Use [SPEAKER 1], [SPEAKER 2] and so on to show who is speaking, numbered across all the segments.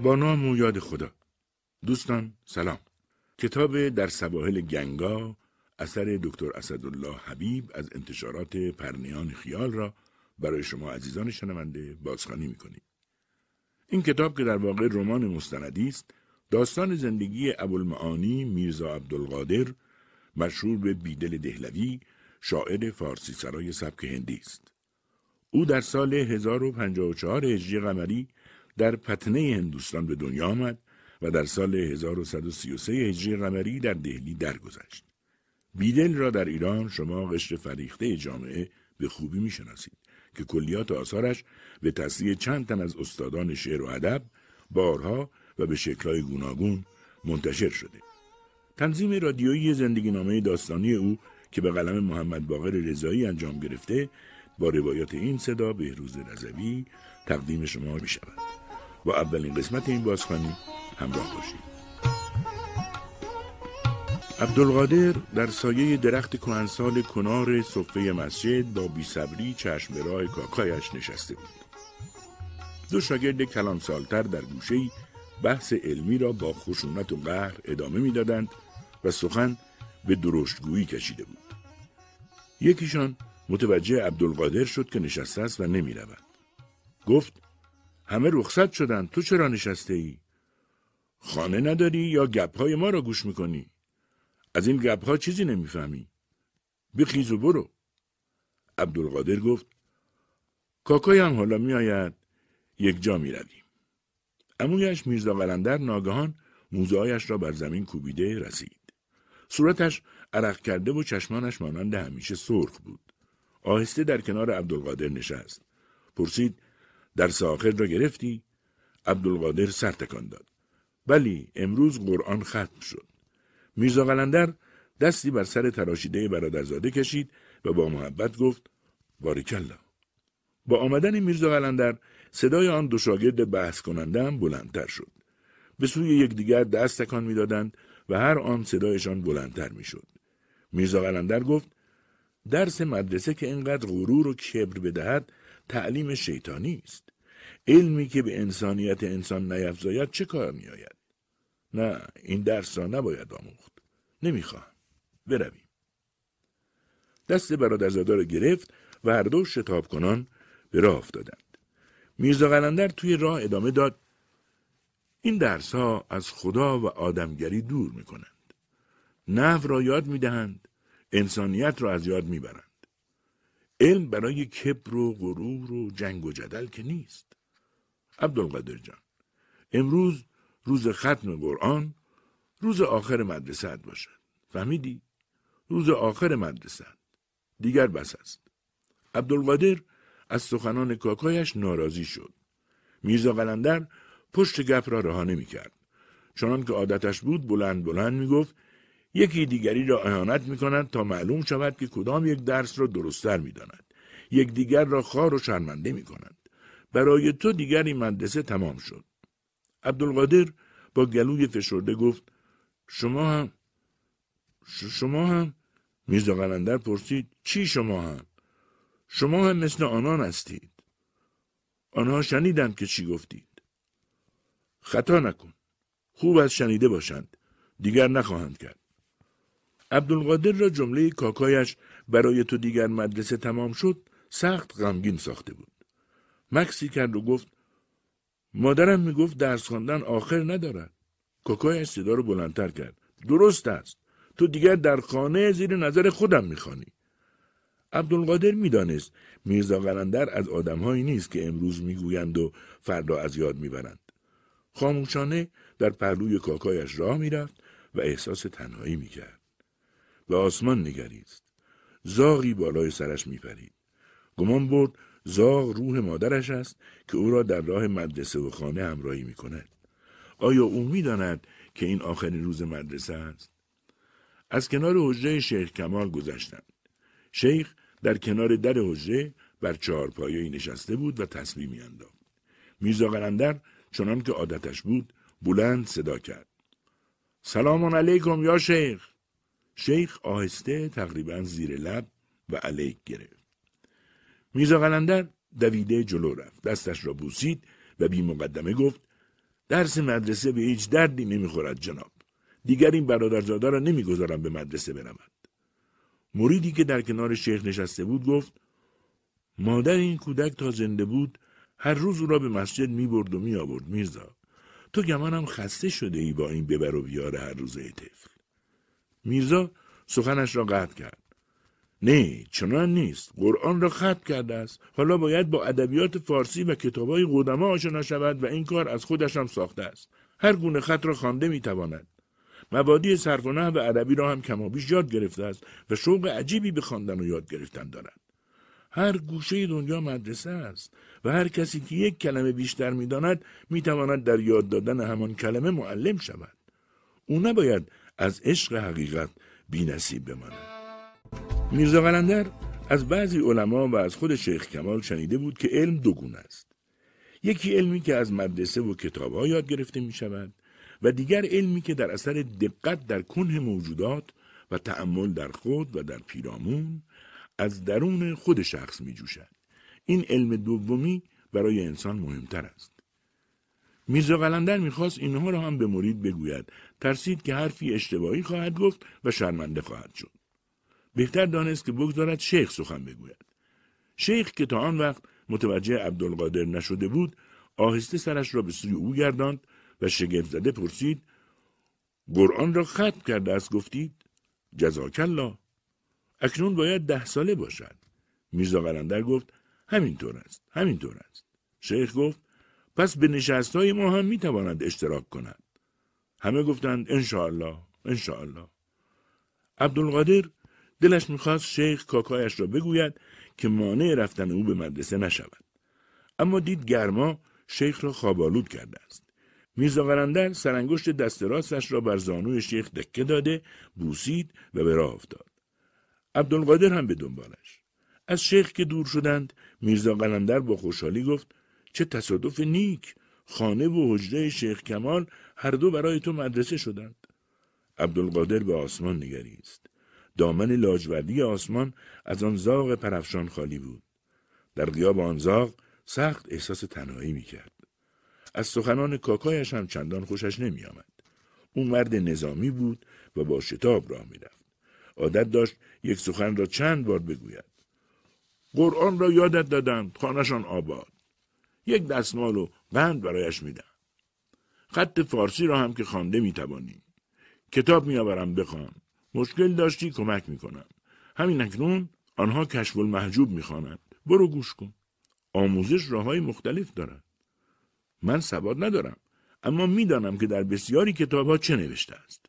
[SPEAKER 1] با نام و یاد خدا. دوستان سلام. کتاب در سواحل گنگا اثر دکتر اسدالله حبیب از انتشارات پرنیان خیال را برای شما عزیزان شنونده بازخوانی می‌کنیم. این کتاب که در واقع رمان مستندی است داستان زندگی ابوالمعانی میرزا عبدالقادر مشهور به بیدل دهلوی شاعر فارسی سرای سبک هندی است. او در سال 1054 هجری قمری در پتنه هندوستان به دنیا آمد و در سال 1133 هجری قمری در دهلی درگذشت. بیدل را در ایران شما قشر فریخته جامعه به خوبی می‌شناسید که کلیات آثارش به تصریح چند تن از استادان شعر و ادب بارها و به شکلهای گوناگون منتشر شده. تنظیم رادیویی زندگی نامه داستانی او که به قلم محمد باقر رضایی انجام گرفته با روایات این صدا بهروز رضوی تقدیم شما می شود. با اولین قسمت این بازخوانی همراه باشید. عبدالقادر در سایه درخت کهنسال کنار صفه مسجد با بیصبری چشم راه کاکایش نشسته بود. دو شاگرد کلان سالتر در گوشه بحث علمی را با خشونت و قهر ادامه می‌دادند و سخن به درشتگویی کشیده بود. یکیشان متوجه عبدالقادر شد که نشسته است و نمی رود. گفت همه رخصت شدند تو چرا نشسته ای؟ خانه نداری یا گپهای ما را گوش می‌کنی؟ از این گپها چیزی نمی‌فهمی. بخیز و برو. عبدالقادر گفت کاکایم حالا میآید یک جا می رویم. امویش میرزا قلندر ناگهان موزهایش را بر زمین کوبیده رسید. صورتش عرق کرده و چشمانش مانند همیشه سرخ بود. آهسته در کنار عبدالقادر نشست. پرسید در آخر را گرفتی؟ عبدالقادر سر تکان داد. بلی امروز قرآن ختم شد. میرزا قلندر دستی بر سر تراشیده برادرزاده کشید و با محبت گفت باریکلا. با آمدن میرزا قلندر صدای آن دو شاگرد بحث کننده هم بلندتر شد. به سوی یکدیگر دست تکان می‌دادند و هر آن صدایشان بلندتر می‌شد. میرزا قلندر گفت درس مدرسه که اینقدر غرور و کبر بدهد تعلیم شیطانی است. علمی که به انسانیت انسان نیفزاید چه کار میآید؟ نه این درس را نباید آموخت. نمی‌خواهم. برویم. دست برادرزاده را گرفت و هر دو شتاب کنان به راه افتادند. میرزا قلندر توی راه ادامه داد این درس ها از خدا و آدمگری دور می کنند. را یاد می دهند. انسانیت را از یاد می برند. علم برای کبر و غرور و جنگ و جدل که نیست. عبدالقادر جان امروز روز ختم قرآن روز آخر مدرسه باشد. فهمیدی؟ روز آخر مدرسه دیگر بس است. عبدالقادر از سخنان کاکایش ناراضی شد. میرزا قلندر پشت گپ را رها نمی کرد. چنان که عادتش بود بلند بلند می گفت یکی دیگری را اهانت می کند تا معلوم شود که کدام یک درس را درستتر می داند. یک دیگر را خار و شرمنده می کند. برای تو دیگر این مدرسه تمام شد. عبدالقادر با گلوی فشرده گفت شما هم شما هم؟ میرزا قلندر پرسید چی شما هم؟ شما هم مثل آنان هستید. آنها شنیدند که چی گفتید. خطا نکن. خوب از شنیده باشند. دیگر نخواهند کرد. عبدالقادر را جمله کاکایش برای تو دیگر مدرسه تمام شد سخت غمگین ساخته بود. مکسی کرد و گفت مادرم می‌گفت درس خواندن آخر ندارد. کاکایش صدا رو بلندتر کرد. درست است. تو دیگر در خانه زیر نظر خودم می‌خوانی. عبدالقادر می‌دانست میرزا قلندر از آدمهایی نیست که امروز می‌گویند و فردا از یاد می‌برند. خاموشانه در پهلوی کاکایش راه می‌رفت و احساس تنهایی می‌کرد. به آسمان نگریست زاغی بالای سرش میپرید گمان برد زاغ روح مادرش است که او را در راه مدرسه و خانه همراهی می کند. آیا او می‌داند که این آخرین روز مدرسه است؟ از کنار حجره شیخ کمال گذشتند. شیخ در کنار در حجره بر چهارپایه‌ای نشسته بود و تسبیح میانداخت. میرزا قلندر چنان که عادتش بود بلند صدا کرد. سلام علیکم یا شیخ. شیخ آهسته تقریبا زیر لب و علیک گرفت. میرزا قلندر دویده جلو رفت. دستش را بوسید و بی مقدمه گفت درس مدرسه به هیچ دردی نمی‌خورد جناب دیگر این برادرزاده را نمی‌گذارم به مدرسه برود مریدی که در کنار شیخ نشسته بود گفت مادر این کودک تا زنده بود هر روز او را به مسجد می برد و می آورد میرزا تو گمانم خسته شده ای با این ببر و بیار هر روزه طفل میرزا سخنش را قطع کرد. نه چنان نیست. قرآن را ختم کرده است. حالا باید با ادبیات فارسی و کتابهای قدما آشنا شود و این کار از خودش هم ساخته است. هر گونه خط را خوانده می‌تواند. مبادی صرف و و عربی را هم کمابیش یاد گرفته است و شوق عجیبی به خواندن و یاد گرفتن دارد. هر گوشه دنیا مدرسه است و هر کسی که یک کلمه بیشتر می‌داند می‌تواند در یاد دادن همان کلمه معلم شود. او نباید از عشق حقیقت بینصیب بماند میرزا قلندر از بعضی علما و از خود شیخ کمال شنیده بود که علم دو گونه است یکی علمی که از مدرسه و کتابها یاد گرفته می شود و دیگر علمی که در اثر دقت در کنه موجودات و تأمل در خود و در پیرامون از درون خود شخص می جوشد. این علم دومی برای انسان مهمتر است. میرزا قلندر می‌خواست اینها را هم به مرید بگوید ترسید که حرفی اشتباهی خواهد گفت و شرمنده خواهد شد. بهتر دانست که بگذارد شیخ سخن بگوید. شیخ که تا آن وقت متوجه عبدالقادر نشده بود آهسته سرش را به سوی او گرداند و شگفت زده پرسید قرآن را ختم کرده است گفتید؟ جزاک الله. اکنون باید ده ساله باشد. میرزا قلندر گفت همینطور است همینطور است. شیخ گفت پس به نشست های ما هم می‌تواند اشتراک کند. همه گفتند انشاءالله انشاءالله. عبدالقادر دلش می‌خواست شیخ کاکایش را بگوید که مانع رفتن او به مدرسه نشود. اما دید گرما شیخ را خوابالود کرده است. میرزا قلندر سرانگشت دست راستش را بر زانوی شیخ دکه داده بوسید و به راه افتاد. عبدالقادر هم به دنبالش. از شیخ که دور شدند میرزا قلندر با خوشحالی گفت چه تصادف نیک! خانه و حجره شیخ کمال هر دو برای تو مدرسه شدند. عبدالقادر به آسمان نگریست دامن لاجوردی آسمان از آن زاغ پرفشان خالی بود. در غیاب آن زاغ سخت احساس تنهایی می‌کرد. از سخنان کاکایش هم چندان خوشش نمیآمد. او مرد نظامی بود و با شتاب راه می‌رفت. عادت داشت یک سخن را چند بار بگوید. قرآن را یادت دادند خانهشان آباد. یک دستمال و قند برایش میدم. خط فارسی را هم که خوانده می‌توانی. کتاب میآورم بخوان. مشکل داشتی کمک می‌کنم. همین اکنون آنها کشف المحجوب می‌خوانند. برو گوش کن. آموزش راه های مختلف دارد. من سواد ندارم اما می‌دانم که در بسیاری کتاب ها چه نوشته است.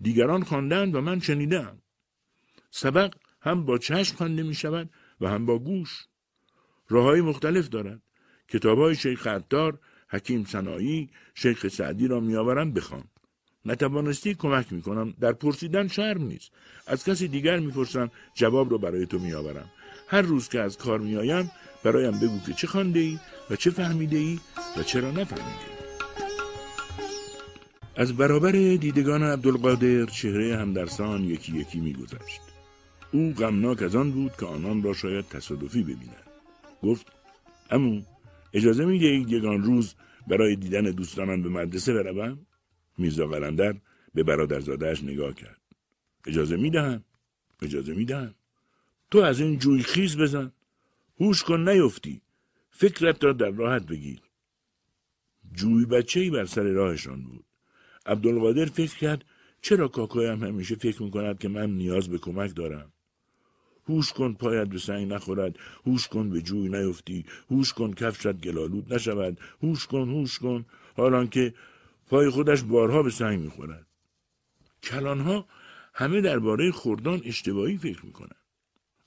[SPEAKER 1] دیگران خواندند و من شنیدم سبق هم با چشم خوانده می شود و هم با گوش. راه های مختلف دارد. کتاب های شیخ عطار حکیم سنایی شیخ سعدی را میآورم بخوان. نتوانستی کمک می‌کنم. در پرسیدن شرم نیست. از کسی دیگر می‌پرسم جواب رو برای تو میآورم. هر روز که از کار میآیم برایم بگو که چه خوانده ای و چه فهمیده ای و چرا نفهمیده از برابر دیدگان عبدالقادر چهره همدرسان یکی یکی میگذشت. او غمناک از آن بود که آنان را شاید تصادفی ببیند. گفت امو اجازه می دهید یگان روز برای دیدن دوستانم به مدرسه بروم؟ میرزا قلندر به برادرزادهش نگاه کرد. اجازه می‌دهم اجازه می‌دهم. تو از این جوی خیز بزن. هوش کن نیفتی. فکرت را در راحت بگیر. جوی بچه ای بر سر راهشان بود. عبدالقادر فکر کرد چرا کاکایم همیشه فکر می‌کند که من نیاز به کمک دارم؟ هوش کن پایت به سنگ نخورد. هوش کن به جوی نیفتی. هوش کن کفشت گلالود نشود. هوش کن هوش کن. حالان که پای خودش بارها به سنگ می‌خورد. کلانها همه درباره خوردان اشتباهی فکر می‌کنند.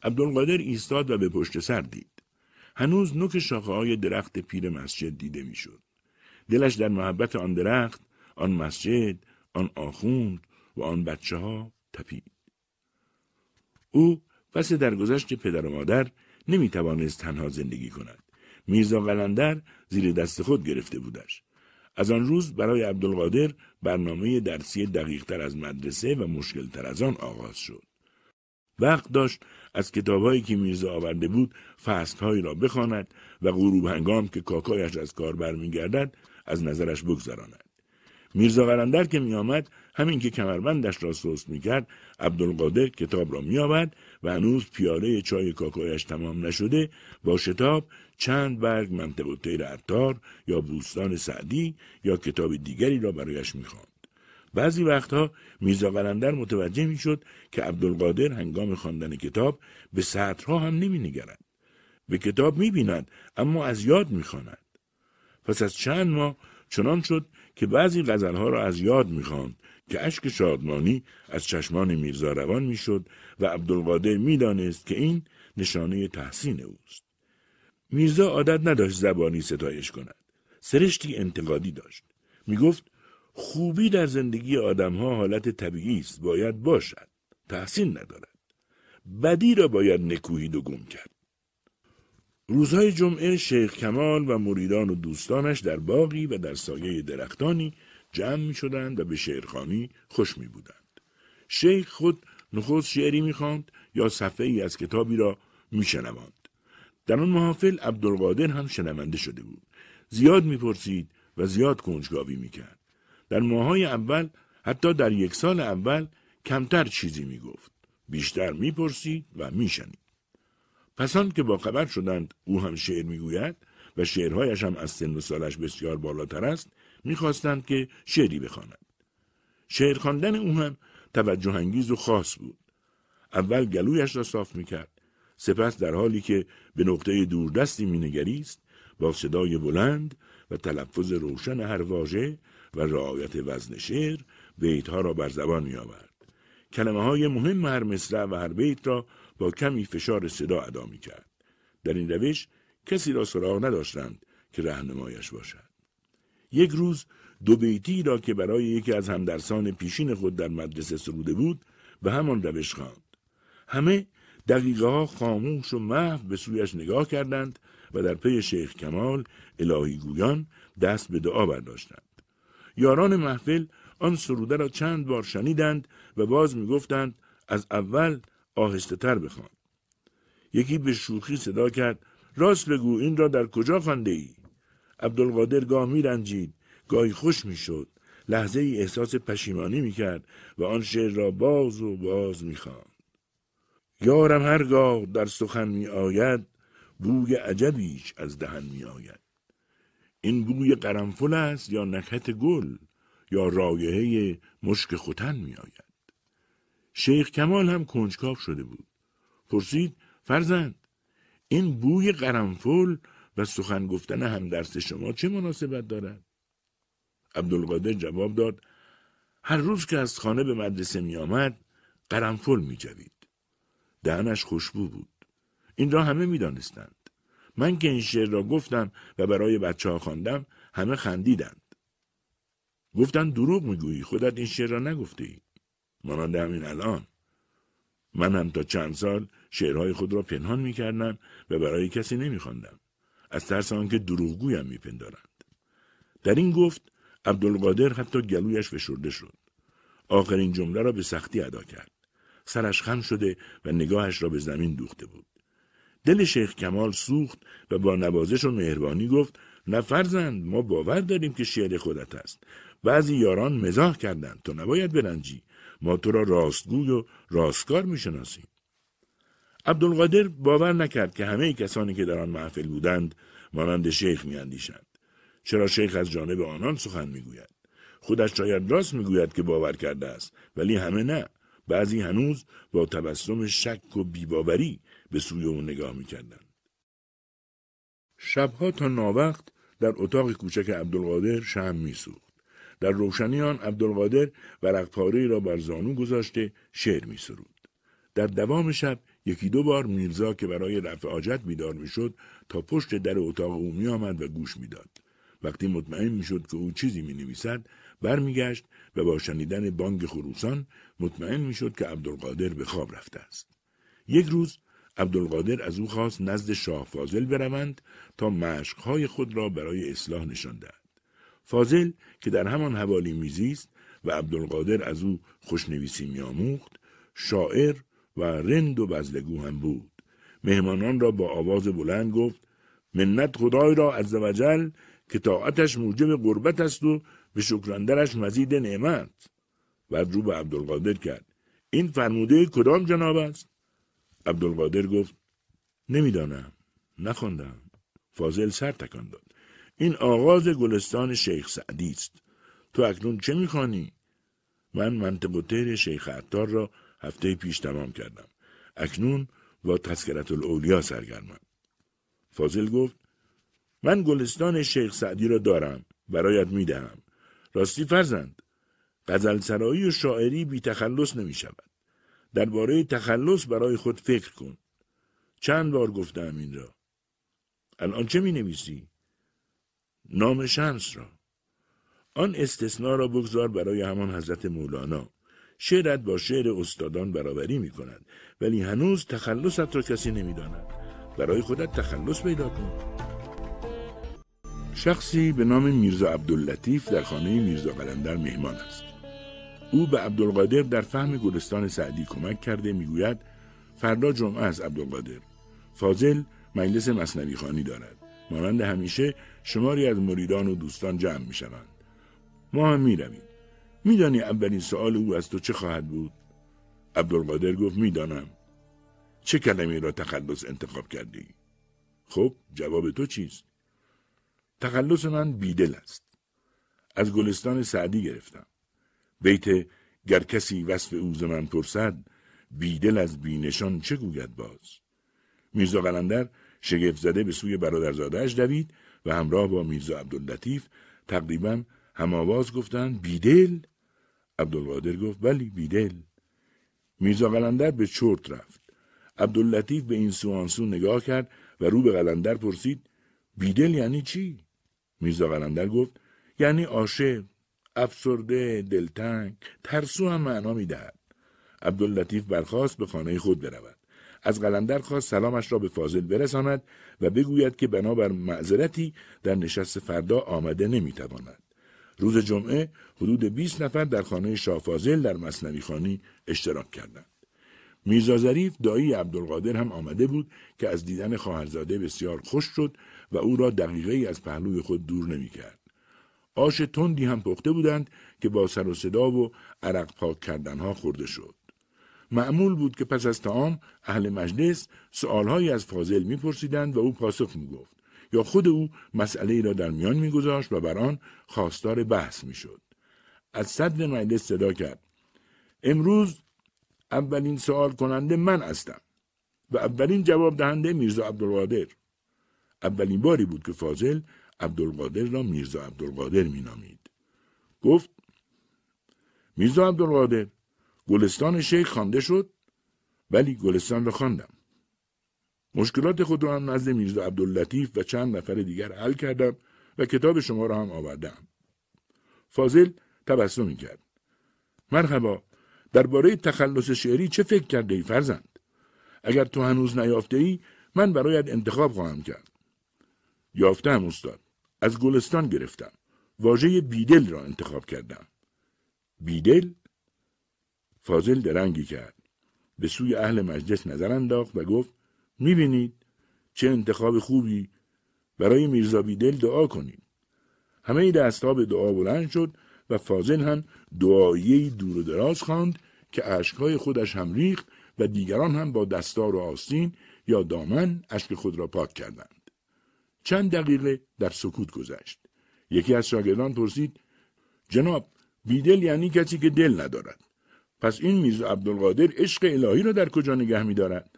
[SPEAKER 1] عبدالقادر ایستاد و به پشت سر دید. هنوز نوک شاخه های درخت پیر مسجد دیده می‌شد. دلش در محبت آن درخت آن مسجد آن آخوند و آن بچه ها تپید. او پس درگذشت پدر و مادر نمی توانست تنها زندگی کند. میرزا قلندر زیر دست خود گرفته بودش. از آن روز برای عبدالقادر برنامه درسی دقیقتر از مدرسه و مشکلتر از آن آغاز شد. وقت داشت از کتابهایی که میرزا آورده بود فصلهایی را بخواند و غروب هنگام که کاکایش از کار برمیگردد از نظرش بگذراند. میرزا قلندر که میآمد همین که کمربندش را سست می‌کرد عبدالقادر کتاب را میآورد و هنوز پیاله چای کاکایش تمام نشده با شتاب چند برگ منطق تیر عطار یا بوستان سعدی یا کتاب دیگری را برایش می‌خواند. بعضی وقتها میرزا قلندر متوجه می‌شد که عبدالقادر هنگام خواندن کتاب به سطرها هم نمینگرد. به کتاب می‌بیند اما از یاد می‌خواند. پس از چند ماه چنان شد که بعضی غزلها را از یاد می‌خواند که اشک شادمانی از چشمان میرزا روان می‌شد و عبدالقادر می‌دانست که این نشانه تحسین اوست. میرزا عادت نداشت زبانی ستایش کند. سرشتی انتقادی داشت. می‌گفت خوبی در زندگی آدمها حالت طبیعی است باید باشد. تحسین ندارد. بدی را باید نکوهید و گم کرد. روزهای جمعه شیخ کمال و مریدان و دوستانش در باقی و در سایه درختانی جمع می شدند و به شعرخانی خوش می بودند. شیخ خود نخست شعری می خواند یا صفحه ای از کتابی را می شنواند. در آن محافل عبدالقادر هم شنونده شده بود. زیاد می‌پرسید و زیاد کنجکاوی می کرد. در ماهای اول حتی در یک سال اول کمتر چیزی می گفت. بیشتر می‌پرسید و میشنید. پسان که با خبر شدند او هم شعر می‌گوید و شعرهایش هم از سن و سالش بسیار بالاتر است می‌خواستند که شعری بخواند شعر خواندن او هم توجه انگیز و خاص بود اول گلویش را صاف می‌کرد سپس در حالی که به نقطه دوردستی مینگریست با صدای بلند و تلفظ روشن هر واژه و رعایت وزن شعر بیتها را بر زبان میآورد کلمه های مهم هر مصرع و هر بیت را با کمی فشار صدا ادا می کرد. در این روش کسی را سراغ نداشتند که رهنمایش باشد. یک روز دو بیتی را که برای یکی از همدرسان پیشین خود در مدرسه سروده بود به همان روش خواند. همه دقیقه ها خاموش و محو به سویش نگاه کردند و در پی شیخ کمال الهی گویان دست به دعا برداشتند. یاران محفل آن سروده را چند بار شنیدند و باز می‌گفتند از اول آهسته تر بخوان. یکی به شوخی صدا کرد راست بگو این را در کجا خانده ای؟ عبدالقادر گاه می رنجید، گاهی خوش می شد. لحظه ای احساس پشیمانی می کرد و آن شعر را باز و باز می خواند. یارم هرگاه در سخن می آید بوی عجبیش از دهن می آید. این بوی قرنفل است یا نکهت گل یا رایحه مشک خوتن می آید. شیخ کمال هم کنجکاو شده بود. پرسید فرزند این بوی قرنفل و سخن گفتن هم درس شما چه مناسبت دارد؟ عبدالقادر جواب داد هر روز که از خانه به مدرسه می آمد قرنفل می جوید. دهنش خوشبو بود. این را همه می دانستند. من که این شعر را گفتم و برای بچه ها خواندم همه خندیدند. گفتند دروغ می‌گویی خودت این شعر را نگفته ای. مانند همین الان من هم تا چند سال شعرهای خود را پنهان می کردم و برای کسی نمی خوندم. از ترس آنکه دروغگویم می پندارند. در این گفت عبدالقادر حتی گلویش فشرده شد. آخرین جمله را به سختی ادا کرد. سرش خم شده و نگاهش را به زمین دوخته بود. دل شیخ کمال سوخت و با نوازش و مهربانی گفت نه فرزند ما باور داریم که شعر خودت است. بعضی یاران مزاح کردند تو نباید برنجی ما تو را راستگوی و راستکار می‌شناسیم عبدالقادر باور نکرد که همه کسانی که در آن محفل بودند مانند شیخ میاندیشند. چرا شیخ از جانب آنان سخن می‌گوید؟ خودش شاید راست می‌گوید که باور کرده است ولی همه نه. بعضی هنوز با تبسم شک و بیباوری به سوی او نگاه می‌کردند. شبها تا ناوقت در اتاق کوچک عبدالقادر شم میسوخت. در روشنی آن عبدالقادر ورقپاره را بر زانو گذاشته شعر می سرود. در دوام شب یکی دو بار میرزا که برای رفع آجت بیدار می‌شد تا پشت در اتاق او می آمد و گوش می‌داد. وقتی مطمئن می‌شد که او چیزی می نویسد برمیگشت و با شنیدن بانگ خروسان مطمئن می‌شد که عبدالقادر به خواب رفته است. یک روز عبدالقادر از او خواست نزد شاه فاضل بروند تا مشقهای خود را برای اصلاح نشان دهد. فاضل که در همان حوالی میزیست و عبدالقادر از او خوشنویسی میآموخت شاعر و رند و بزلگو هم بود. مهمانان را با آواز بلند گفت منت خدای را از وجل که طاعتش موجب قربت است و به شکرندرش مزید نعمت. بعد رو به عبدالقادر کرد. این فرموده کدام جناب است؟ عبدالقادر گفت نمی‌دانم. نخوندم فاضل سر تکان داد. این آغاز گلستان شیخ سعدی است. تو اکنون چه می‌خوانی؟ من منطق و شیخ عطار را هفته پیش تمام کردم اکنون با تذکرت الاولیا سرگرمم فاضل گفت من گلستان شیخ سعدی را دارم برایت می‌دهم راستی فرزند غزل سرایی و شاعری بی تخلص نمی شود. درباره تخلص برای خود فکر کن. چند بار گفتم این را. الان چه می نویسی؟ نام شمس را. آن استثناء را بگذار برای همان حضرت مولانا. شعرت با شعر استادان برابری می کند ولی هنوز تخلصت را کسی نمی داند. برای خودت تخلص پیدا کن. شخصی به نام میرزا عبداللطیف در خانه میرزا قلندر مهمان است. او به عبدالقادر در فهم گلستان سعدی کمک کرده می‌گوید فردا جمعه است عبدالقادر. فاضل مجلس مصنوی خانی دارد. مانند همیشه شماری از مریدان و دوستان جمع می شوند. ما هم می رویم. میدانی اولین سوال او از تو چه خواهد بود؟ عبدالقادر گفت می‌دانم. چه کلمه را تخلص انتخاب کردی؟ خب جواب تو چیست؟ تخلص من بیدل است. از گلستان سعدی گرفتم. بیت گر کسی وصف اوز من پرسد بیدل از بینشان چه گوید باز میرزا قلندر شگفت زده به سوی برادرزادهش دوید و همراه با میرزا عبداللطیف تقریبا هم آواز گفتند بیدل عبدالقادر گفت ولی بیدل. میرزا قلندر به چرت رفت. عبداللطیف به این سوانسو نگاه کرد و رو به قلندر پرسید بیدل یعنی چی؟ میرزا قلندر گفت یعنی عاشق افسرده دلتنگ ترسو هم معنا می‌دهد. عبداللطیف برخواست به خانه خود برود. از قلندر خواست سلامش را به فاضل برساند و بگوید که بنابر معذرتی در نشست فردا آمده نمی‌تواند. روز جمعه حدود 20 نفر در خانه شاه فاضل در مصنوی خانی اشتراک کردند میرزا ظریف دایی عبدالقادر هم آمده بود که از دیدن خواهرزاده بسیار خوش شد و او را دقیقه از پهلوی خود دور نمی‌کرد. آش تندی هم پخته بودند که با سر و صدا و عرق پاک کردنها خورده شد. معمول بود که پس از تعام اهل مجلس سؤالهایی از فاضل میپرسیدند و او پاسخ می‌گفت یا خود او مسئله را در میان میگذاشت و بر آن خواستار بحث می‌شد. از صدر مجلس صدا کرد. امروز اولین سوال کننده من هستم و اولین جواب دهنده میرزا عبدالقادر. اولین باری بود که فاضل عبدالقادر را میرزا عبدالقادر مینامید. گفت میرزا عبدالقادر گلستان شیخ خوانده شد ولی گلستان را خواندم. مشکلات خود را هم نزد میرزا عبداللطیف و چند نفر دیگر حل کردم و کتاب شما را هم آوردم. فاضل تبسمی کرد مرحبا درباره تخلص شعری چه فکر کرده ای فرزند؟ اگر تو هنوز نیافته ای من برایت انتخاب خواهم کرد. یافتم استاد. از گلستان گرفتم. واژه بیدل را انتخاب کردم. بیدل؟ فاضل درنگی کرد. به سوی اهل مجلس نظر انداخت و گفت می‌بینید چه انتخاب خوبی برای میرزا بیدل دعا کنید همه دستها به دعا بلند شد و فاضل هم دعایی دور و دراز خواند که اشکهای خودش هم ریخت و دیگران هم با دستار و آستین یا دامن اشک خود را پاک کردند. چند دقیقه در سکوت گذشت. یکی از شاگردان پرسید جناب بیدل یعنی کسی که دل ندارد. پس این میرزا عبدالقادر عشق الهی را در کجا نگه می دارد؟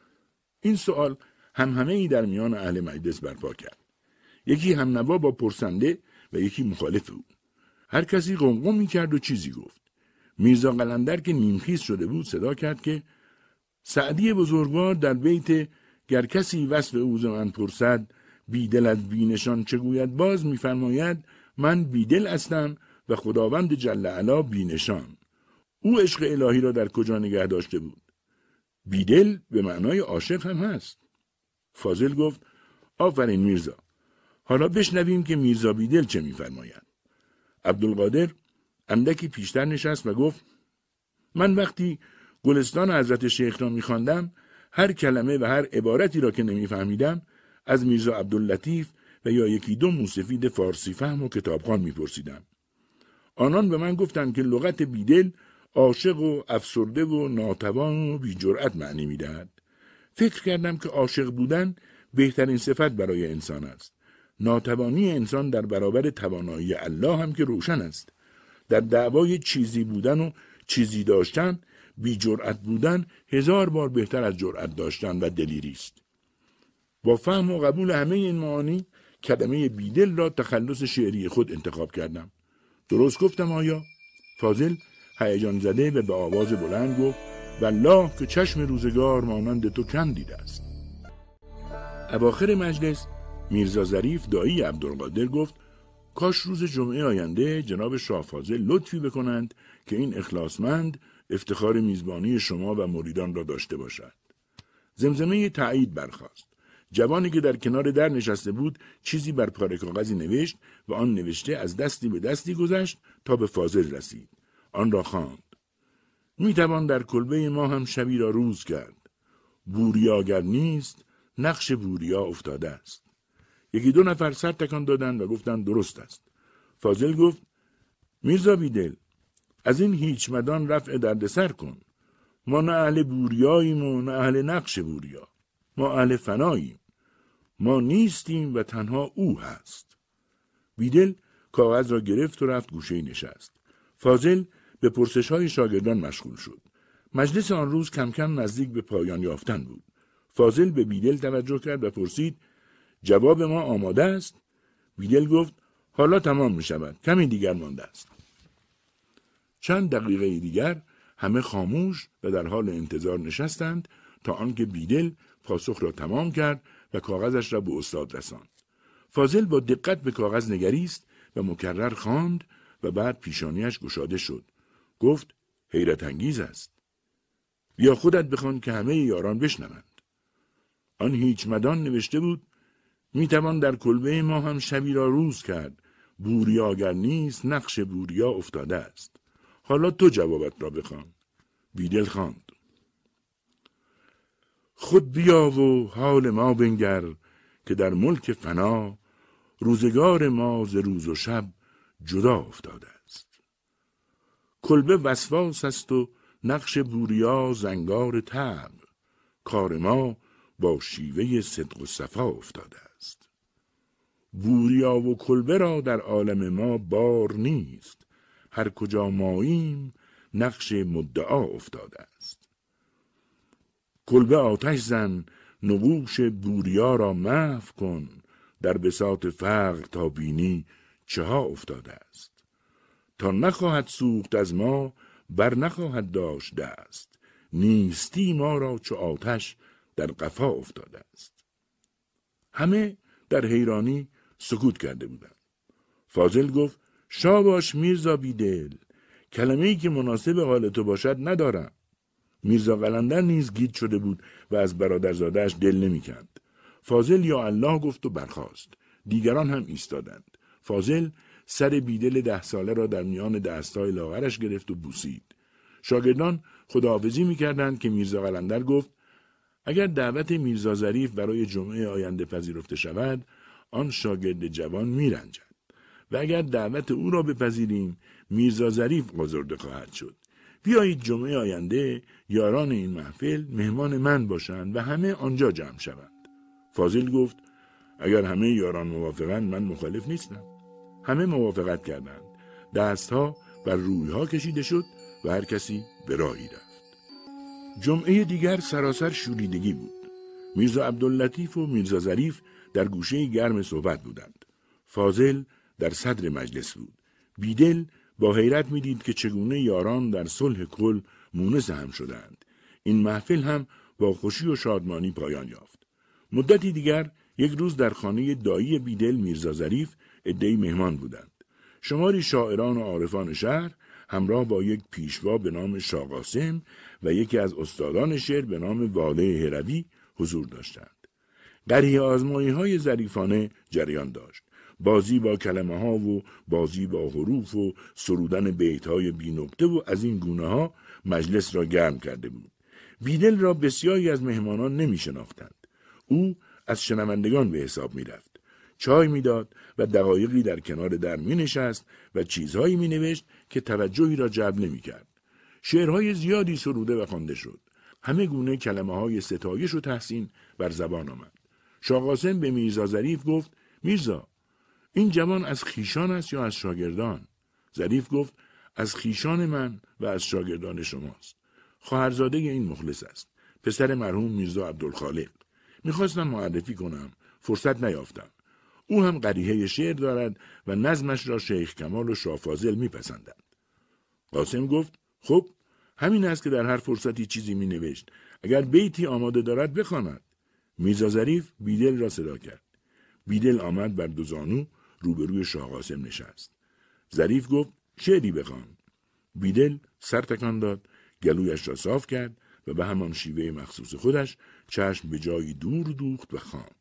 [SPEAKER 1] این سوال هم همه ای در میان اهل مجلس برپا کرد. یکی هم نوا با پرسنده و یکی مخالف او. هر کسی قمقم می کرد و چیزی گفت. میرزا قلندر که نیمخیز شده بود صدا کرد که سعدی بزرگوار در بیت گر کسی وصف اوز من پرسد بیدل از بینشان چه گوید باز میفرماید من بیدل هستم و خداوند جل علا بینشان او عشق الهی را در کجا نگه داشته بود بیدل به معنای عاشق هم هست. فاضل گفت آفرین میرزا. حالا بشنویم که میرزا بیدل چه میفرماید. عبدالقادر اندکی پیشتر نشست و گفت من وقتی گلستان حضرت شیخ را میخواندم هر کلمه و هر عبارتی را که نمیفهمیدم از میرزا عبداللطیف و یا یکی دو موسفید فارسی فهم و کتابخان میپرسیدم. آنان به من گفتند که لغت بیدل عاشق و افسرده و ناتوان و بیجرأت معنی می‌دهد. فکر کردم که عاشق بودن بهترین صفت برای انسان است. ناتوانی انسان در برابر توانایی الله هم که روشن است. در دعوای چیزی بودن و چیزی داشتن بی جرأت بودن هزار بار بهتر از جرأت داشتن و دلیری است. با فهم و قبول همه این معانی کلمه بیدل را تخلص شعری خود انتخاب کردم. درست گفتم آیا؟ فاضل هیجان زده و به آواز بلند گفت والله که چشم روزگار مانند تو کم دیده است. اواخر مجلس میرزا ظریف دایی عبدالقادر گفت کاش روز جمعه آینده جناب شاه فاضل لطفی بکنند که این اخلاصمند افتخار میزبانی شما و مریدان را داشته باشد. زمزمه تایید برخاست. جوانی که در کنار در نشسته بود چیزی بر پاره کاغذی نوشت و آن نوشته از دستی به دستی گذشت تا به فاضل رسید. آن را خواند. می در کلبه ما هم شبی را روز کرد. بوریا نیست نقش بوریا افتاده است. یکی دو نفر سر تکان دادند و گفتند درست است. فاضل گفت میرزا بیدل از این هیچ مدان رفع دردسر کن. ما نه اهل بوریاییم و نه اهل نقش بوریا. ما اهل فناییم. ما نیستیم و تنها او هست. بیدل کاغذ را گرفت و رفت گوشه نشست. فاضل به پرسش های شاگردان مشغول شد. مجلس آن روز کم کم نزدیک به پایان یافتن بود. فاضل به بیدل توجه کرد و پرسید جواب ما آماده است؟ بیدل گفت حالا تمام می شود. کمی دیگر مانده است. چند دقیقه دیگر همه خاموش و در حال انتظار نشستند تا آنکه بیدل پاسخ را تمام کرد و کاغذش را به استاد رساند. فاضل با دقت به کاغذ نگریست و مکرر خواند و بعد پیشانیش گشاده شد. گفت حیرت انگیز است. بیا خودت بخوان که همه یاران بشنوند. آن هیچ مدان نوشته بود می توان در کلبه ما هم شبی را روز کرد. بوریا اگر نیست نقش بوریا افتاده است. حالا تو جوابت را بخوان. بیدل خواند. خود بیا و حال ما بنگر که در ملک فنا روزگار ما ز روز و شب جدا افتاده. کلبه وسواس است و نقش بوریا زنگار تب کار ما با شیوه صدق و صفا افتاده است. بوریا و کلبه را در عالم ما بار نیست. هر کجا ماییم نقش مدعا افتاده است. کلبه آتش زن نقوش بوریا را محو کن در بساط فقر تا بینی چه ها افتاده است. تا نخواهد سوخت از ما بر نخواهد داشت دست. نیستی ما را چو آتش در قفا افتاده است. همه در حیرانی سکوت کرده بودند. فاضل گفت شاباش میرزا بیدل کلمه ای که مناسب حال تو باشد ندارم. میرزا قلندر نیز گیت شده بود و از برادرزادهش دل نمی‌کند. فاضل یا الله گفت و برخاست. دیگران هم ایستادند. فاضل سر بیدل ده ساله را در میان دستای لاغرش گرفت و بوسید. شاگردان خداحافظی می‌کردند که میرزا قلندر گفت اگر دعوت میرزا ظریف برای جمعه آینده پذیرفته شود آن شاگرد جوان میرنجد. و اگر دعوت او را بپذیریم میرزا ظریف آزرده خواهد شد. بیایید جمعه آینده یاران این محفل مهمان من باشند و همه آنجا جمع شوند. فاضل گفت اگر همه یاران موافقند من مخالف نیستم. همه موافقت کردند دستها بر رویها کشیده شد و هر کسی به راهی رفت جمعه دیگر سراسر شوریدگی بود. میرزا عبداللطیف و میرزا ظریف در گوشه گرم صحبت بودند. فاضل در صدر مجلس بود. بیدل با حیرت می‌دید که چگونه یاران در صلح کل مونس هم شدند. این محفل هم با خوشی و شادمانی پایان یافت. مدتی دیگر یک روز در خانه دایی بیدل میرزا ظریف ادهی مهمان بودند. شماری شاعران و عارفان شهر همراه با یک پیشوا به نام شاقاسم و یکی از استادان شعر به نام واله هروی حضور داشتند. قریه آزمایی های ظریفانه جریان داشت. بازی با کلمه ها و بازی با حروف و سرودن بیت های بی نقطه و از این گونه ها مجلس را گرم کرده بود. بیدل را بسیاری از مهمانان نمی شناختند. او از شنوندگان به حساب می رفت. چای می‌داد و دقایقی در کنار در می نشست و چیزهایی می نوشت که توجهی را جلب نمی کرد. شعرهای زیادی سروده و خوانده شد. همه گونه کلمه های ستایش و تحسین بر زبان آمد. شاقاسم به میرزا ظریف گفت میرزا این جوان از خیشان است یا از شاگردان؟ ظریف گفت از خیشان من و از شاگردان شماست. خواهرزاده این مخلص است. پسر مرحوم میرزا عبدالخالق. می‌خواستم معرفی کنم. فرصت نیافتم. او هم قریحه شعر دارد و نظمش را شیخ کمال و شافازل میپسندند. قاسم گفت خب همین است که در هر فرصتی چیزی می نوشت. اگر بیتی آماده دارد بخواند. میرزا ظریف بیدل را صدا کرد. بیدل آمد بر دو زانو روبروی شاه قاسم نشست. ظریف گفت شعری بخوان. بیدل سر تکان داد گلویش را صاف کرد و به همان شیوه مخصوص خودش چشم به جایی دور دوخت و خواند.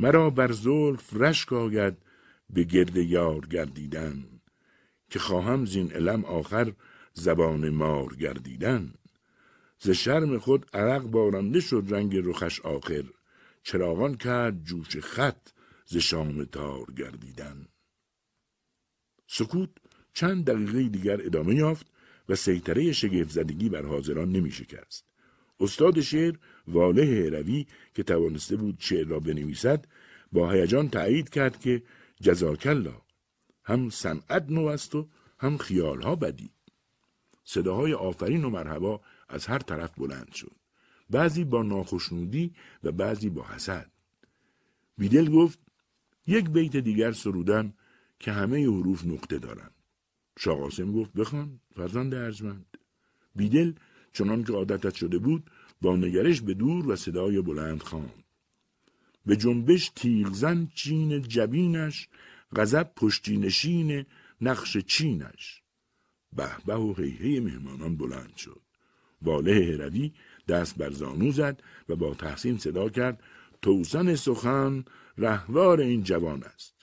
[SPEAKER 1] مرا بر زلف رشک آید به گرد یار گردیدن که خواهم زین علم آخر زبان مار گردیدن ز شرم خود عرق بارنده شد رنگ رخش آخر چراغان کرد جوش خط ز شام تار گردیدن سکوت چند دقیقه دیگر ادامه یافت و سیطره شگفت زدگی بر حاضران نمی شکست. استاد شعر واله روی که توانسته بود شعر را بنویسد با هیجان تایید کرد که جزاکلا هم صنعت نو است و هم خیالها بدی. صداهای آفرین و مرحبا از هر طرف بلند شد. بعضی با ناخشنودی و بعضی با حسد. بیدل گفت یک بیت دیگر سرودن که همه حروف نقطه دارند شاقاسم گفت بخوان فرزند ارجمند. بیدل چنان که عادتت شده بود با نگرش به دور و صدای بلند خواند. به جنبش تیغزن چین جبینش غضب پشتینشین نقش چینش. به به و هیهی مهمانان بلند شد. واله هروی دست بر زانو زد و با تحسین صدا کرد توسن سخن رهوار این جوان است.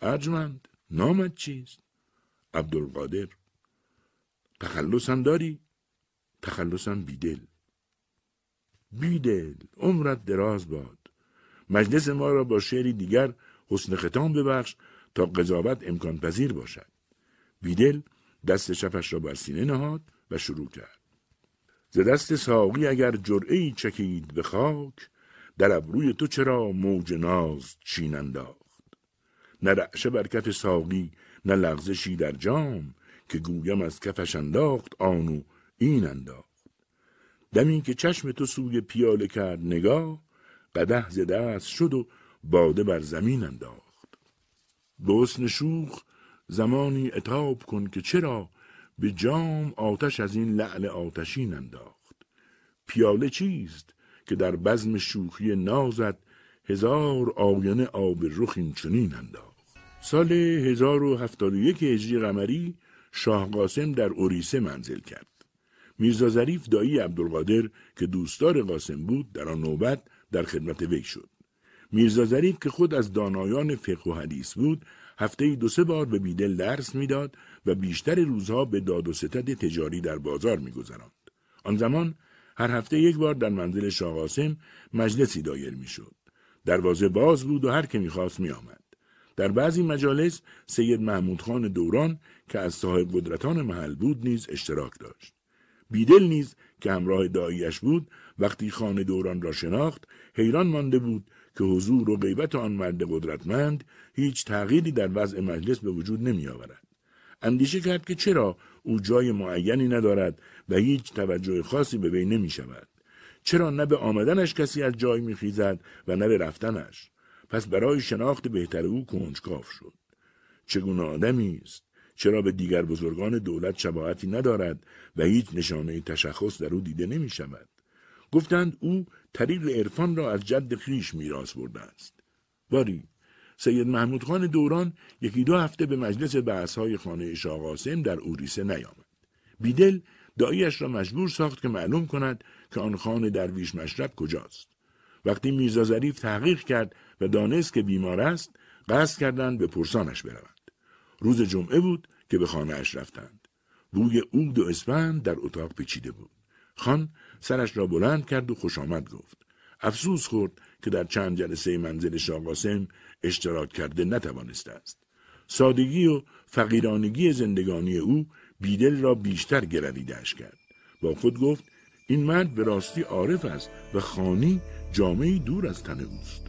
[SPEAKER 1] ارجمند نامت چیست؟ عبدالقادر. تخلصم داری تخلصم بیدل بیدل عمرت دراز باد. مجلس ما را با شعری دیگر حسن ختام ببخش تا قضاوت امکان پذیر باشد. بیدل دست شفش را بر سینه نهاد و شروع کرد. ز دست ساقی اگر جرعه چکید به خاک در ابروی تو چرا موج ناز چین انداخت؟ نه رعشه بر کف ساقی نه لغزشی در جام که گویم از کفش انداخت آنو این انداخت. دمی که چشم تو سوی پیاله کرد نگاه قده ز دست شد و باده بر زمین انداخت. به شوخ زمانی اتاب کن که چرا به جام آتش از این لعل آتشین انداخت. پیاله چیست که در بزم شوخی نازد هزار آینه آب رخ این چنین انداخت؟ سال 1071 هجری قمری شاه قاسم در اوریسه منزل کرد. میرزا ظریف دایی عبدالقادر که دوستدار قاسم بود در آن نوبت در خدمت وی شد. میرزا ظریف که خود از دانایان فقه و حدیث بود هفته دو سه بار به بیدل درس می‌داد و بیشتر روزها به داد و ستد تجاری در بازار میگذراند. آن زمان هر هفته یک بار در منزل شاه مجلسی دایر می‌شد. دروازه باز بود و هر که می‌خواست میآمد. در بعضی مجالس سید محمود خان دوران که از صاحب قدرتان محل بود نیز اشتراک داشت. بیدل نیز که همراه داییش بود وقتی خانه دوران را شناخت حیران مانده بود که حضور و غیبت آن مرد قدرتمند هیچ تغییری در وضع مجلس به وجود نمی آورد. اندیشه کرد که چرا او جای معینی ندارد و هیچ توجه خاصی به وی نمی شود. چرا نه به آمدنش کسی از جای می خیزد و نه به رفتنش. پس برای شناخت بهتر او کنجکاف شد. چگونه آدمی است؟ چرا به دیگر بزرگان دولت شباهتی ندارد و هیچ نشانه تشخص در او دیده نمی شود؟ گفتند او طریق عرفان را از جد خیش میراث برده است. باری سید محمود خان دوران یکی دو هفته به مجلس بحث های خانه شاقاسم در اوریسه نیامد. بیدل داییش را مجبور ساخت که معلوم کند که آن خانه درویش مشرب کجاست. وقتی میرزا ظریف تحقیق کرد و دانست که بیمار است قصد کردند به پرسانش بروند. روز جمعه بود که به خانه اش رفتند بوی عود و اسفند در اتاق پیچیده بود خان سرش را بلند کرد و خوش آمد گفت افسوس خورد که در چند جلسه منزل شاقاسم اشتراک کرده نتوانسته است. سادگی و فقیرانگی زندگانی او بیدل را بیشتر گرویدهش کرد. با خود گفت این مرد به راستی عارف است و خانی جامعی دور از تن اوست.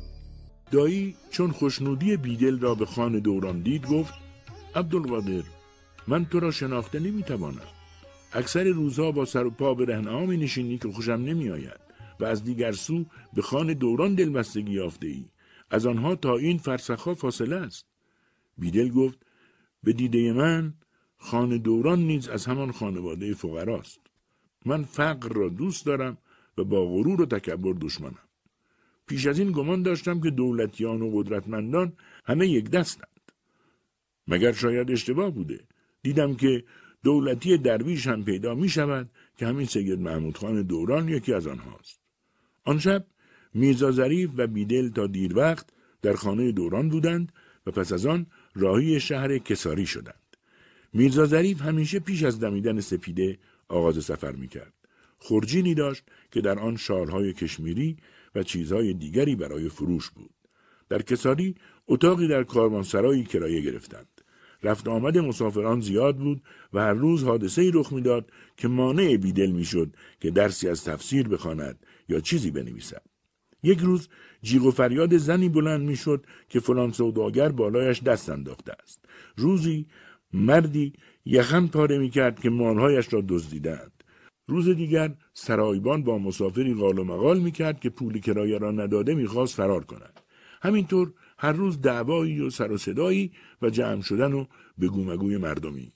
[SPEAKER 1] دایی چون خوشنودی بیدل را به خان دوران دید گفت عبدالقادر من تو را شناخته نمی‌توانم اکثر روزها با سر و پا به رهنها می نشینی که خوشم نمی آید و از دیگر سو به خان دوران دلبستگی یافته ای. از آنها تا این فرسخها فاصله است. بیدل گفت به دیده من خان دوران نیز از همان خانواده فقراست. من فقر را دوست دارم و با غرور و تکبر دشمنم. پیش از این گمان داشتم که دولتیان و قدرتمندان همه یک دستند. مگر شاید اشتباه بوده. دیدم که دولتی درویش هم پیدا می شود که همین سید محمود خان دوران یکی از آنهاست. آن شب میرزا ظریف و بیدل تا دیر وقت در خانه دوران بودند و پس از آن راهی شهر کساری شدند. میرزا ظریف همیشه پیش از دمیدن سپیده آغاز سفر می کرد. خورجینی داشت که در آن شالهای کشمیری و چیزهای دیگری برای فروش بود. در کساری اتاقی در کاروانسرایی کرایه گرفتند. رفت آمد مسافران زیاد بود و هر روز حادثه ای رخ می‌داد که مانع بیدل می‌شد که درسی از تفسیر بخواند یا چیزی بنویسد. یک روز جیغ و فریاد زنی بلند می‌شد که فلان سوداگر بالایش دست انداخته است. روزی مردی یخن پاره می‌کرد که مالهایش را دزدیدند. روز دیگر سرایبان با مسافری قال و مقال می‌کرد که پول کرایه را نداده می‌خواست فرار کند. همینطور هر روز دعوایی و سر و صدایی و جمع شدن و بگو مگوی مردمی.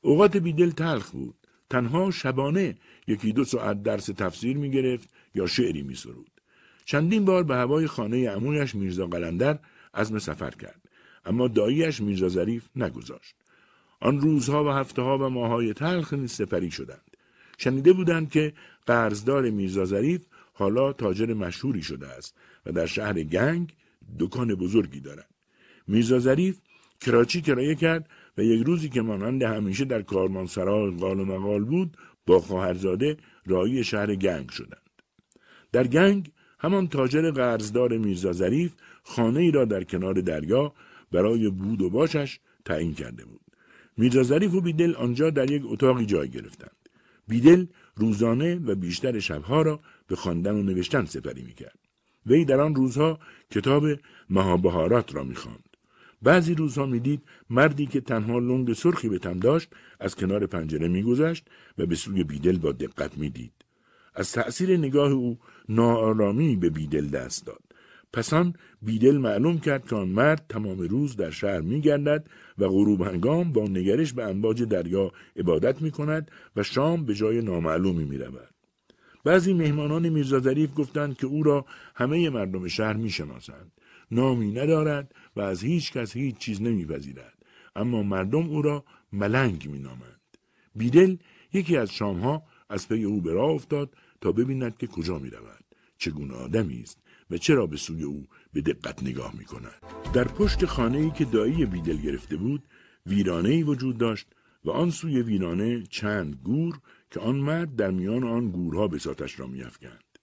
[SPEAKER 1] اوقات بیدل تلخ بود. تنها شبانه یکی دو ساعت درس تفسیر می گرفت یا شعری می سرود. چندین بار به هوای خانه عمویش میرزا قلندر عزم سفر کرد. اما داییش میرزا ظریف نگذاشت. آن روزها و هفته ها و ماهای تلخ سپری شدند. شنیده بودند که قرضدار میرزا ظریف حالا تاجر مشهوری شده است و در شهر گنگ دکان بزرگی دارد. میرزا ظریف کراچی کرایه کرد و یک روزی که مانند همیشه در کارمانسرای قال و مقال بود با خواهرزاده رایی شهر گنگ شدند. در گنگ همان تاجر قرضدار میرزا ظریف خانه ای را در کنار دریا برای بود و باشش تعیین کرده بود. میرزا ظریف و بیدل آنجا در یک اتاقی جای گرفتند. بیدل روزانه و بیشتر شبها را به خواندن و نوشتن سپری می‌کرد. وی در آن روزها کتاب مهابهارات را می‌خواند. بعضی روزها می‌دید مردی که تنها لنگ سرخی به تن داشت از کنار پنجره میگذشت و به سوی بیدل با دقت می‌دید. از تأثیر نگاه او ناآرامی به بیدل دست داد. پسان بیدل معلوم کرد که آن مرد تمام روز در شهر میگردد و غروب هنگام با نگرش به انباج دریا عبادت می کند و شام به جای نامعلومی می رود. بعضی مهمانان میرزا ظریف گفتند که او را همه مردم شهر می‌شناسند. نامی ندارد و از هیچ کس هیچ چیز نمیپذیرد. اما مردم او را ملنگ مینامند. بیدل یکی از شامها از پی او به راه افتاد تا ببیند که کجا می رود چگونه آدمی است و چرا به سوی او به دقت نگاه می کند. در پشت خانه ای که دایی بیدل گرفته بود ویرانه ای وجود داشت و آن سوی ویرانه چند گور که آن مرد در میان آن گورها بساتش را میافکند.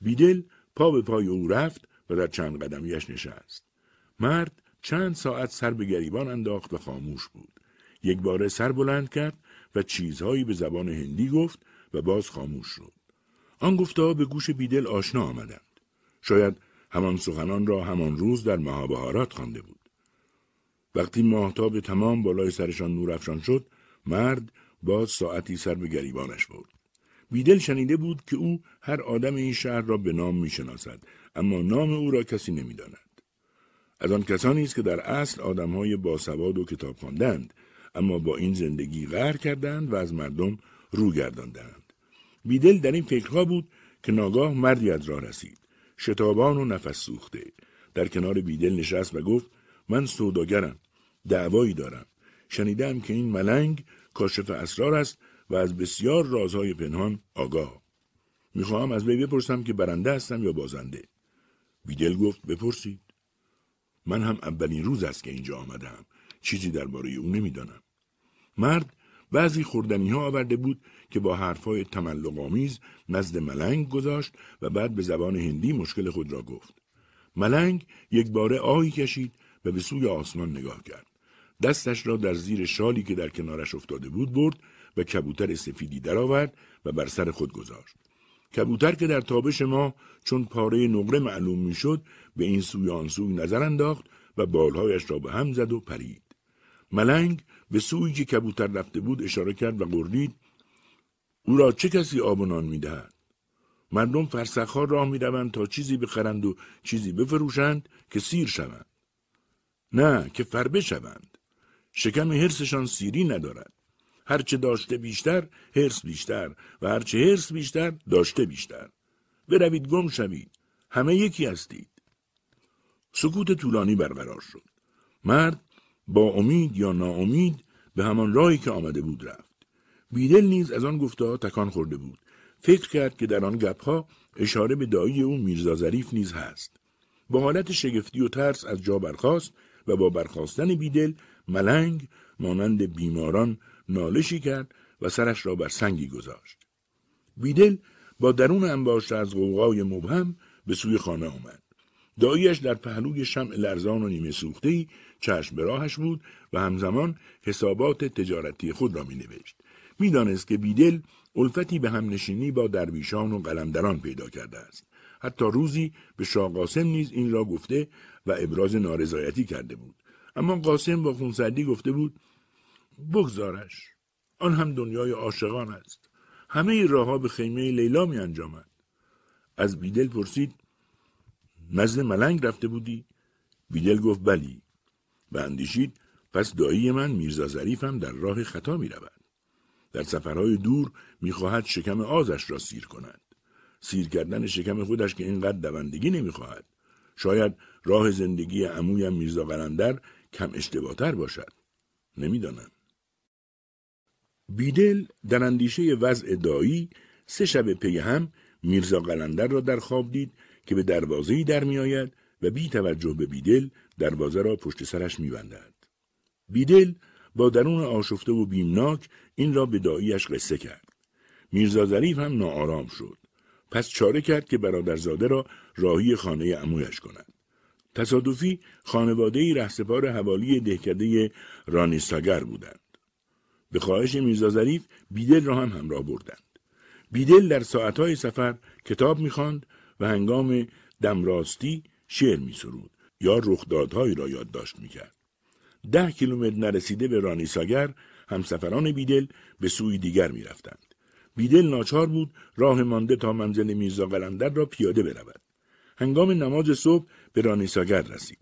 [SPEAKER 1] بیدل پا به پای او رفت و در چند قدمیش نشست. مرد چند ساعت سر به گریبان انداخت و خاموش بود. یک باره سر بلند کرد و چیزهایی به زبان هندی گفت و باز خاموش شد. آن گفته به گوش بیدل آشنا آمدند. شاید همان سخنان را همان روز در مهابهارات خوانده بود. وقتی ماهتاب تمام بالای سرشان نور شد، مرد باز ساعتی سر به گریبانش برد. بیدل شنیده بود که او هر آدم این شهر را به نام می‌شناسد اما نام او را کسی نمی‌داند. از آن کسانی است که در اصل آدمهای باسواد و کتاب خواندند اما با این زندگی غر کردند و از مردم رو گرداندند. بیدل در این فکرها بود که ناگاه مردی از راه رسید. شتابان و نفس سوخته. در کنار بیدل نشست و گفت من سوداگرم. دعوایی دارم. شنیدم که این ملنگ کاشف اسرار است و از بسیار رازهای پنهان آگاه. می‌خواهم از وی بپرسم که برنده هستم یا بازنده. بیدل گفت بپرسید. من هم اولین روز است که اینجا آمدم. چیزی درباره او نمی‌دانم. مرد بعضی خوردنی ها آورده بود که با حرفهای تملق آمیز نزد ملنگ گذاشت و بعد به زبان هندی مشکل خود را گفت. ملنگ یک باره آهی کشید و به سوی آسمان نگاه کرد. دستش را در زیر شالی که در کنارش افتاده بود برد و کبوتر سفیدی درآورد و بر سر خود گذاشت. کبوتر که در تابش ما چون پاره نقره معلوم می‌شد به این سوی آن سوی نظر انداخت و بالهایش را به هم زد و پرید. ملنگ به سوی که کبوتر رفته بود اشاره کرد و قردید او را چه کسی آب و نان می‌دهد مردم فرسخها راه می‌روند تا چیزی بخرند و چیزی بفروشند که سیر شوند نه که فربه شوند شکم حرسشان سیری ندارد. هرچه داشته بیشتر هرس بیشتر و هرچه هرس بیشتر داشته بیشتر. بروید گم شوید. همه یکی هستید. سکوت طولانی برقرار شد. مرد با امید یا ناامید به همان راهی که آمده بود رفت. بیدل نیز از آن گفته تکان خورده بود. فکر کرد که در آن گپها اشاره به دایی او میرزا ظریف نیز هست. با حالت شگفتی و ترس از جا برخاست و با برخواستن بیدل ملنگ مانند بیماران نالشی کرد و سرش را بر سنگی گذاشت بیدل با درون انباشته از غوغای مبهم به سوی خانه آمد داییش در پهلوی شمع لرزان و نیمه سوخته چشم به راهش بود و همزمان حسابات تجارتی خود را می نوشت. می دانست که بیدل الفتی به هم نشینی با درویشان و قلمدران پیدا کرده است. حتی روزی به شاه قاسم نیز این را گفته و ابراز نارضایتی کرده بود. اما قاسم با خونسردی گفته بود بگذارش. آن هم دنیای عاشقان است. همه راهها به خیمه لیلا می انجامد. از بیدل پرسید نزد ملنگ رفته بودی؟ بیدل گفت بلی و اندیشید پس دایی من میرزا ظریفم در راه خطا می رود. در سفرهای دور می‌خواهد شکم آزش را سیر کند. سیر کردن شکم خودش که اینقدر دوندگی نمی‌خواهد. شاید راه زندگی عمویم میرزا قلندر کم اشتباهتر باشد. نمی‌دانم. بیدل در اندیشه وضع دایی سه شب پی هم میرزا قلندر را در خواب دید که به دروازه‌ای در میآید و بی توجه به بیدل دروازه را پشت سرش میبندد. بیدل با درون آشفته و بیمناک این را به داییش قصه کرد. میرزا ظریف هم ناآرام شد. پس چاره کرد که برادرزاده را راهی خانه امویش کند. تصادفی خانواده رهسپار حوالی دهکده رانیساگر بودند. به خواهش میرزا ظریف بیدل را هم همراه بردند. بیدل در ساعتهای سفر کتاب می‌خواند و هنگام دمراستی شعر میسرود یا رخدادهایی را یادداشت می‌کرد. ده کیلومتر نرسیده به رانیساگر همسفران بیدل به سوی دیگر می‌رفتند. بیدل ناچار بود راه مانده تا منزل میرزا قلندر را پیاده برود. هنگام نماز صبح به رانیساگر رسید.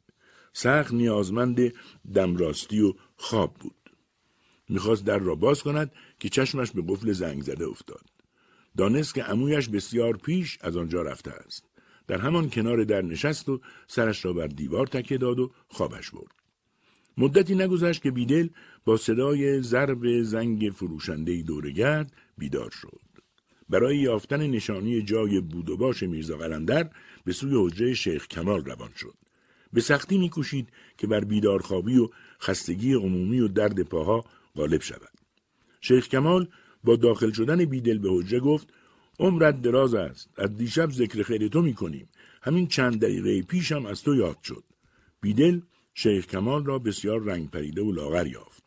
[SPEAKER 1] سخت نیازمند دمراستی و خواب بود. می‌خواست در را باز کند که چشمش به قفل زنگ زده افتاد. دانست که امویش بسیار پیش از آنجا رفته است. در همان کنار در نشست و سرش را بر دیوار تکیه داد و خوابش برد. مدتی نگذشت که بیدل با صدای ضرب زنگ فروشنده دورگرد بیدار شد. برای یافتن نشانی جای بود و باش میرزا قلندر به سوی حجره شیخ کمال روان شد. به سختی میکوشید که بر بیدارخوابی و خستگی عمومی و درد پاها غالب شود. شیخ کمال با داخل شدن بیدل به حجره گفت عمرت دراز است. از دیشب ذکر خیر تو می‌کنیم. همین چند دقیقه پیشم از تو یاد شد. بیدل شیخ کمال را بسیار رنگ پریده و لاغر یافت.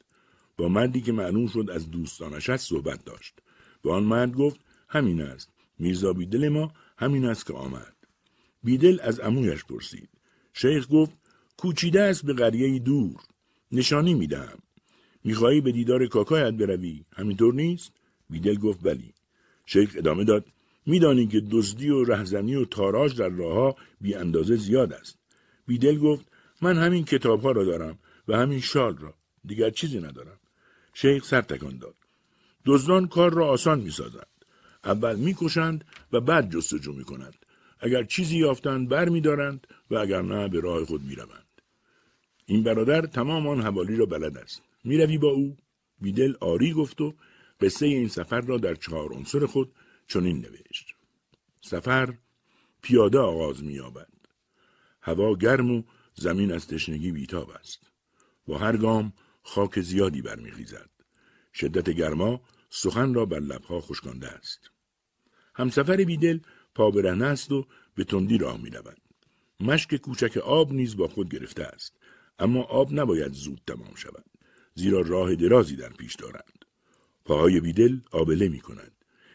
[SPEAKER 1] با مردی که معلوم شد از دوستانش است صحبت داشت. به آن مرد گفت همین است. میرزا بیدل ما همین است که آمد. بیدل از امویش پرسید. شیخ گفت کوچیده است به قریه دور. نشانی می‌دهم. می‌خواهی به دیدار کاکایت بروی؟ همینطور نیست؟ بیدل گفت بلی شیخ ادامه داد میدانی که دزدی و رهزنی و تاراج در راهها بی اندازه زیاد است. بیدل گفت من همین کتاب ها را دارم و همین شال را. دیگر چیزی ندارم. شیخ سر تکان داد. دزدان کار را آسان می سازند. اول می‌کشند و بعد جستجو می کنند. اگر چیزی یافتند بر می دارند و اگر نه به راه خود می روند. این برادر تمام آن حوالی را بلد است. می روی با او؟ بیدل آری گفت و قصه این سفر را در چهار عنصر خود چنین نوشت. سفر پیاده آغاز می یابد. هوا گرم و زمین از تشنگی بیتاب است. با هر گام خاک زیادی برمیخیزد. شدت گرما سخن را بر لبها خشکانده است. همسفر بیدل پا برهنه است و به تندی راه می رود. مشک کوچک آب نیز با خود گرفته است. اما آب نباید زود تمام شود. زیرا راه درازی در پیش دارند. پاهای بیدل آبله می کند.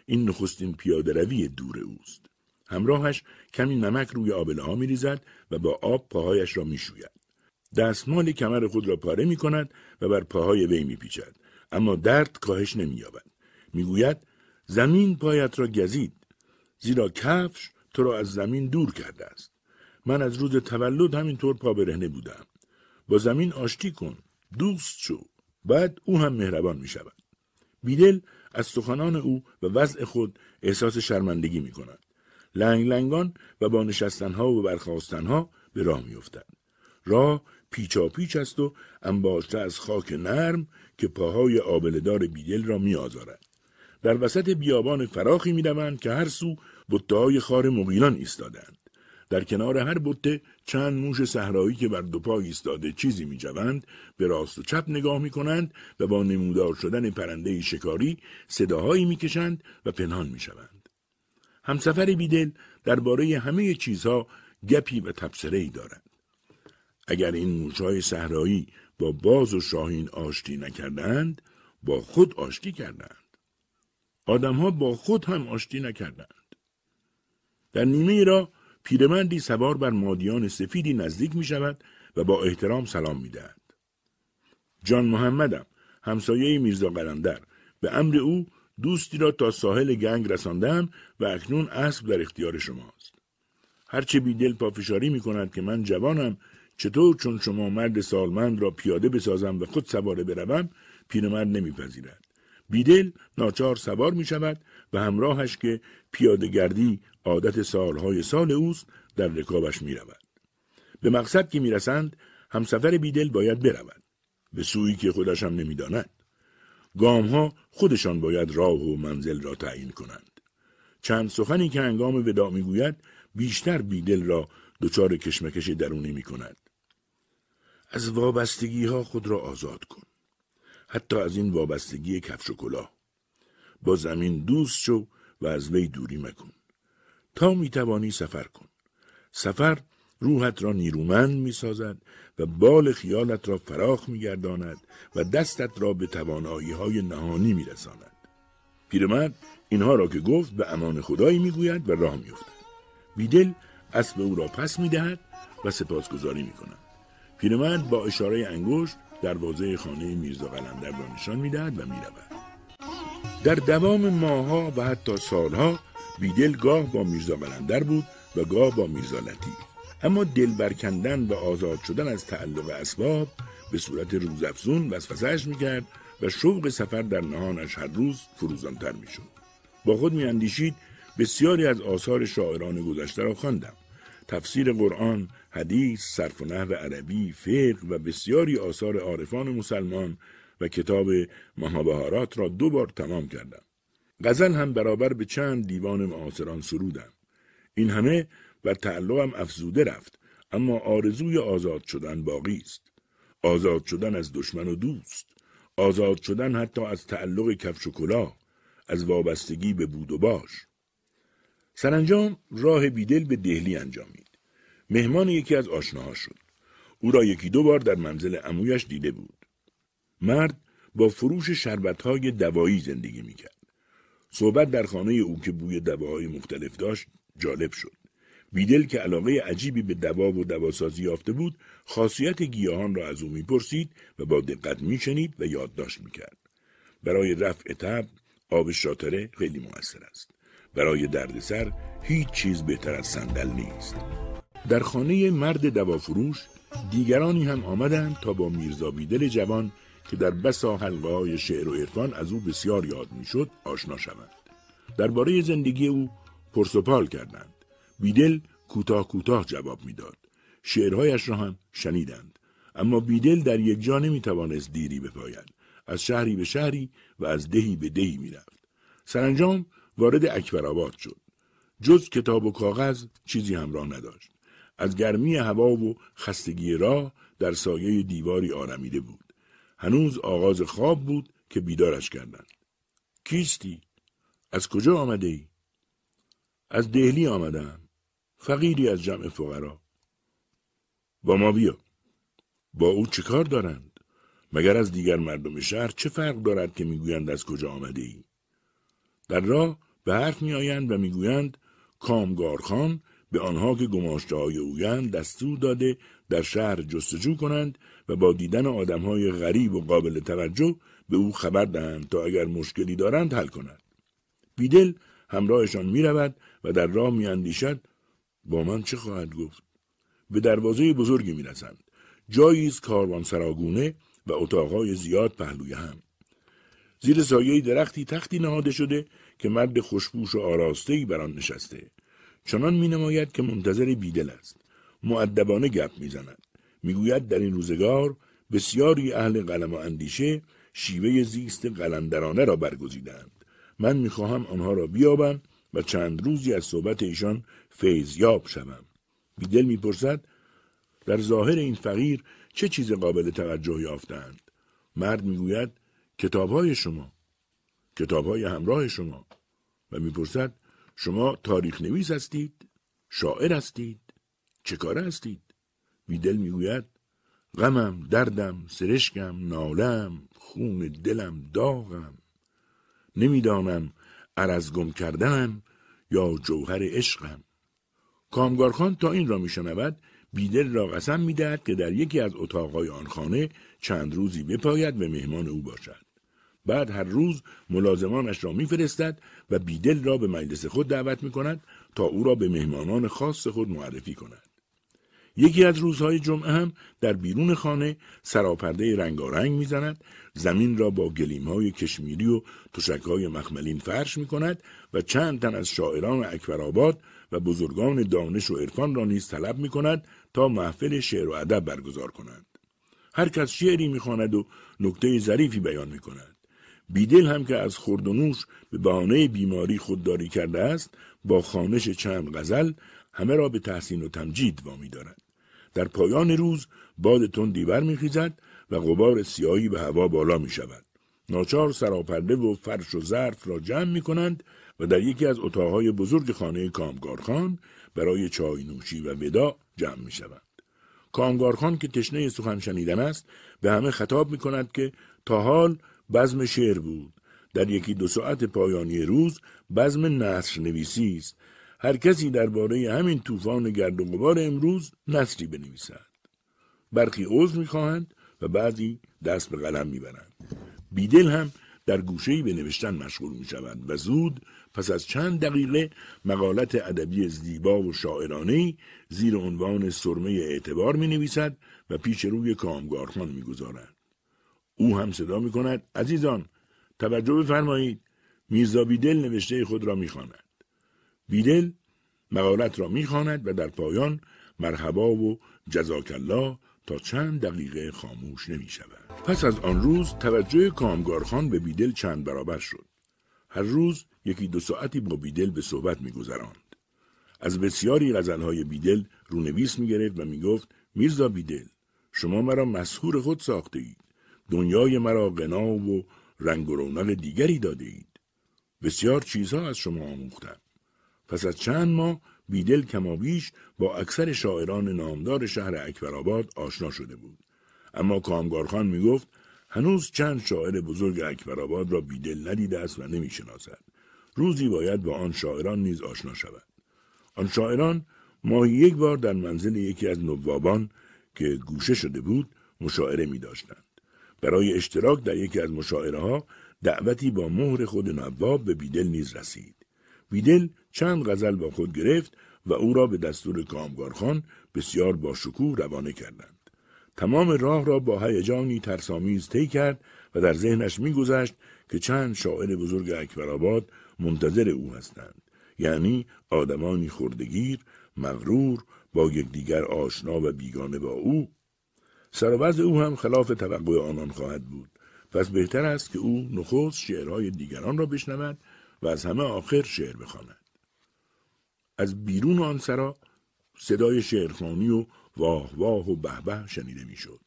[SPEAKER 1] این نخستین پیاده روی دور اوست. همراهش کمی نمک روی آبله ها می ریزد و با آب پاهایش را می شوید. دستمال کمر خود را پاره می کند و بر پاهای وی می پیچد. اما درد کاهش نمی یابد. می گوید زمین پایت را گزید. زیرا کفش تو را از زمین دور کرده است. من از روز تولد همینطور پا برهنه بودم. با زمین آشتی کن. دوست شو. بعد او هم مهربان می شود. بیدل از سخنان او و وضع خود احساس شرمندگی می کند. لنگ لنگان و با نشستنها و برخواستنها به راه می افتد. راه پیچا پیچ است و انباشته از خاک نرم که پاهای آبلدار بیدل را می آزارد. در وسط بیابان فراخی می روند که هر سو بطه های خار مغیلان ایستادند. در کنار هر بطه چند موش صحرایی که بر دو پا ایستاده چیزی می جوند به راست و چپ نگاه می کنند و با نمودار شدن پرنده شکاری صداهایی می کشند و پنهان می شوند. همسفر بیدل درباره همه چیزها گپی و تبصره ای دارد. اگر این موشهای صحرایی با باز و شاهین آشتی نکردند با خود آشتی کردند. آدمها با خود هم آشتی نکردند. در نیمه را پیرمردی سوار بر مادیان سفیدی نزدیک می شود و با احترام سلام می دهد. جان محمدم همسایه میرزا قلندر به امر او دوستی را تا ساحل گنگ رساندم و اکنون اسب در اختیار شماست. هرچه بیدل پافشاری می کند که من جوانم چطور چون شما مرد سالمند را پیاده بسازم و خود سواره بروم پیرمرد نمیپذیرد بیدل ناچار سوار می شود و همراهش که پیاده گردی عادت سالهای سال اوست در رکابش می رود. به مقصد که می رسند همسفر بیدل باید برود. به سویی که خودش هم نمی داند. گام ها خودشان باید راه و منزل را تعیین کنند. چند سخنی که انگام ودا می گوید بیشتر بیدل را دچار کشمکش درونی می کند. از وابستگی ها خود را آزاد کن. حتی از این وابستگی کفش و کلاه. با زمین دوست شو و از وی دوری مکن. تا می توانی سفر کن. سفر روحت را نیرومند می سازد و بال خیالت را فراخ می گرداند و دستت را به توانایی های نهانی می رساند. پیرمرد اینها را که گفت به امان خدایی می گوید و راه می افتد. بیدل اسب او را پس می دهد و سپاسگزاری می کند. پیرمرد با اشاره انگشت دروازه خانه میرزا قلندر را نشان می‌دهد و می‌رود. در دوام ماها و حتی سالها بیدل گاه با میرزا قلندر بود و گاه با میرزا لطیف. اما دل برکندن و آزاد شدن از تعلق اسباب به صورت روزافزون وسوسهاش می‌کرد و شوق سفر در نهانش هر روز فروزانتر می‌شد. با خود میاندیشید بسیاری از آثار شاعران گذشته را خواندم. تفسیر قرآن حدیث، صرف و نحو عربی، فقه و بسیاری آثار عارفان مسلمان و کتاب مهابهارات را دو بار تمام کردم. غزل هم برابر به چند دیوان معاصران سرودم. این همه بر تعلقم افزوده رفت اما آرزوی آزاد شدن باقی است. آزاد شدن از دشمن و دوست. آزاد شدن حتی از تعلق کفش و کلاه. از وابستگی به بود و باش. سرانجام راه بیدل به دهلی انجامید. مهمان یکی از آشناها شد. او را یکی دو بار در منزل امویش دیده بود. مرد با فروش شربتهای دوایی زندگی می‌کرد. صحبت در خانه او که بوی دواهای مختلف داشت جالب شد. بیدل که علاقه عجیبی به دوا و دواسازی یافته بود خاصیت گیاهان را از او می‌پرسید و با دقت میشنید و یادداشت می‌کرد برای رفع تب آب شاتره خیلی موثر است برای دردسر هیچ چیز بهتر از صندل نیست در خانه مرد دوافروش دیگرانی هم آمدند تا با میرزا بیدل جوان که در بسا حلقه های شعر و عرفان از او بسیار یاد می‌شد آشنا شوند. درباره زندگی او پرسپال کردند. بیدل کوتاه کوتاه جواب می‌داد. شعرهایش را هم شنیدند. اما بیدل در یک جا نمی‌توانست دیری بپاید. از شهری به شهری و از دهی به دهی می‌رفت. سرانجام وارد اکبرآباد شد. جز کتاب و کاغذ چیزی همراه نداشت. از گرمی هوا و خستگی راه در سایه دیواری آرمیده بود هنوز آغاز خواب بود که بیدارش کردند. کیستی؟ از کجا آمده ای؟ از دهلی آمدم. فقیری از جمع فقرا. با ما بیا. با او چه کار دارند؟ مگر از دیگر مردم شهر چه فرق دارد که می‌گویند از کجا آمده ای؟ در راه به حرف میآیند و می‌گویند کامگارخان به آنها که گماشته های اویند دستور داده در شهر جستجو کنند و با دیدن آدم های غریب و قابل توجه به او خبر دهند تا اگر مشکلی دارند حل کند. بیدل همراهشان می رود و در راه می اندیشد با من چه خواهد گفت؟ به دروازه بزرگی می رسند. جایی کاروان سراگونه و اتاقهای زیاد پهلوی هم. زیر سایه درختی تختی نهاده شده که مرد خوشبوش و آراستهی بر آن نشسته. چنان می نماید که منتظر بیدل است. معدبانه گپ می‌زند. می‌گوید در این روزگار بسیاری اهل قلم و اندیشه شیوه زیست قلندرانه را برگزیدند. من می‌خواهم آنها را بیابم و چند روزی از صحبت ایشان فیضیاب شوم. بیدل می‌پرسد در ظاهر این فقیر چه چیز قابل توجه یافتند مرد می‌گوید کتابهای شما کتابهای همراه شما و می‌پرسد شما تاریخ نویس هستید شاعر هستید چه کاره هستید بیدل می‌گوید غمم دردم سرشکم نالم خون دلم داغم. نمی‌دانم عرض گم کردنم یا جوهر عشقم. کامگارخان تا این را میشنود بیدل را قسم می‌دهد که در یکی از اتاقهای آن خانه چند روزی بپاید و مهمان او باشد. بعد هر روز ملازمانش را میفرستد و بیدل را به مجلس خود دعوت می کند تا او را به مهمانان خاص خود معرفی کند. یکی از روزهای جمعه هم در بیرون خانه سراپرده رنگارنگ می‌زند زمین را با گلیم های کشمیری و تشک های مخملین فرش می کند و چند تن از شاعران اکبرآباد و بزرگان دانش و عرفان را نیز طلب می کند تا محفل شعر و ادب برگزار کنند. هر کس شعری می‌خواند و نکته ظریفی بیان می کند. بیدل هم که از خورد و نوش به بهانه بیماری خودداری کرده است با خانش چند غزل همه را به تحسین و تمجید وامی دارد. در پایان روز باد تندی برمیخیزد و غبار سیاهی به هوا بالا می شود. ناچار سراپرده و فرش و ظرف را جمع می کنند و در یکی از اتاقهای بزرگ خانه کامگارخان برای چای نوشی و ودا جمع می شوند. کامگارخان که تشنه سخن شنیدن است به همه خطاب می کند که تا حال بزم شعر بود. در یکی دو ساعت پایانی روز بزم نصر نویسی است. هر کسی درباره همین طوفان گرد و غبار امروز نصری بنویسد. برخی عذر می‌خواهند و بعضی دست به قلم می‌برند. بیدل هم در گوشهای به نوشتن مشغول می شود و زود پس از چند دقیقه مقالت ادبی زیبا و شاعرانه زیر عنوان سرمه اعتبار می نویسد و پیش روی کامگارخان می گذارد. او هم صدا می کند عزیزان توجه بفرمایید میرزا بیدل نوشته خود را می‌خواند بیدل مقالت را می‌خواند و در پایان مرحبا و جزاک الله تا چند دقیقه خاموش نمی شود. پس از آن روز توجه کامگارخان به بیدل چند برابر شد. هر روز یکی دو ساعتی با بیدل به صحبت میگذراند. از بسیاری غزلهای بیدل رونویس می‌گرفت و می‌گفت میرزا بیدل شما مرا مسهور خود ساخته اید. دنیای مرا غنا و رنگ و رونق دیگری داده اید. بسیار چیزها از شما آموختم. پس از چند ماه بیدل کمابیش با اکثر شاعران نامدار شهر اکبرآباد آشنا شده بود. اما کامگارخان می گفت هنوز چند شاعر بزرگ اکبرآباد را بیدل ندیده است و نمی‌شناسد. روزی باید با آن شاعران نیز آشنا شود. آن شاعران ماهی یک بار در منزل یکی از نوابان که گوشه شده بود مشاعره می داشتند. برای اشتراک در یکی از مشاعره ها دعوتی با مهر خود نواب به بیدل نیز رسید. بیدل چند غزل با خود گرفت و او را به دستور کامگارخان بسیار با شکوه روانه کردند. تمام راه را با هیجانی ترسامیز طی کرد و در ذهنش میگذشت که چند شاعر بزرگ اکبرآباد منتظر او هستند یعنی آدمانی خردگیر مغرور با یکدیگر آشنا و بیگانه با او سر او هم خلاف توقع آنان خواهد بود پس بهتر است که او نخست شعرهای دیگران را بشنود و از همه آخر شعر بخواند از بیرون آن سرا صدای شعرخانی و واه واه و به به شنیده می‌شد.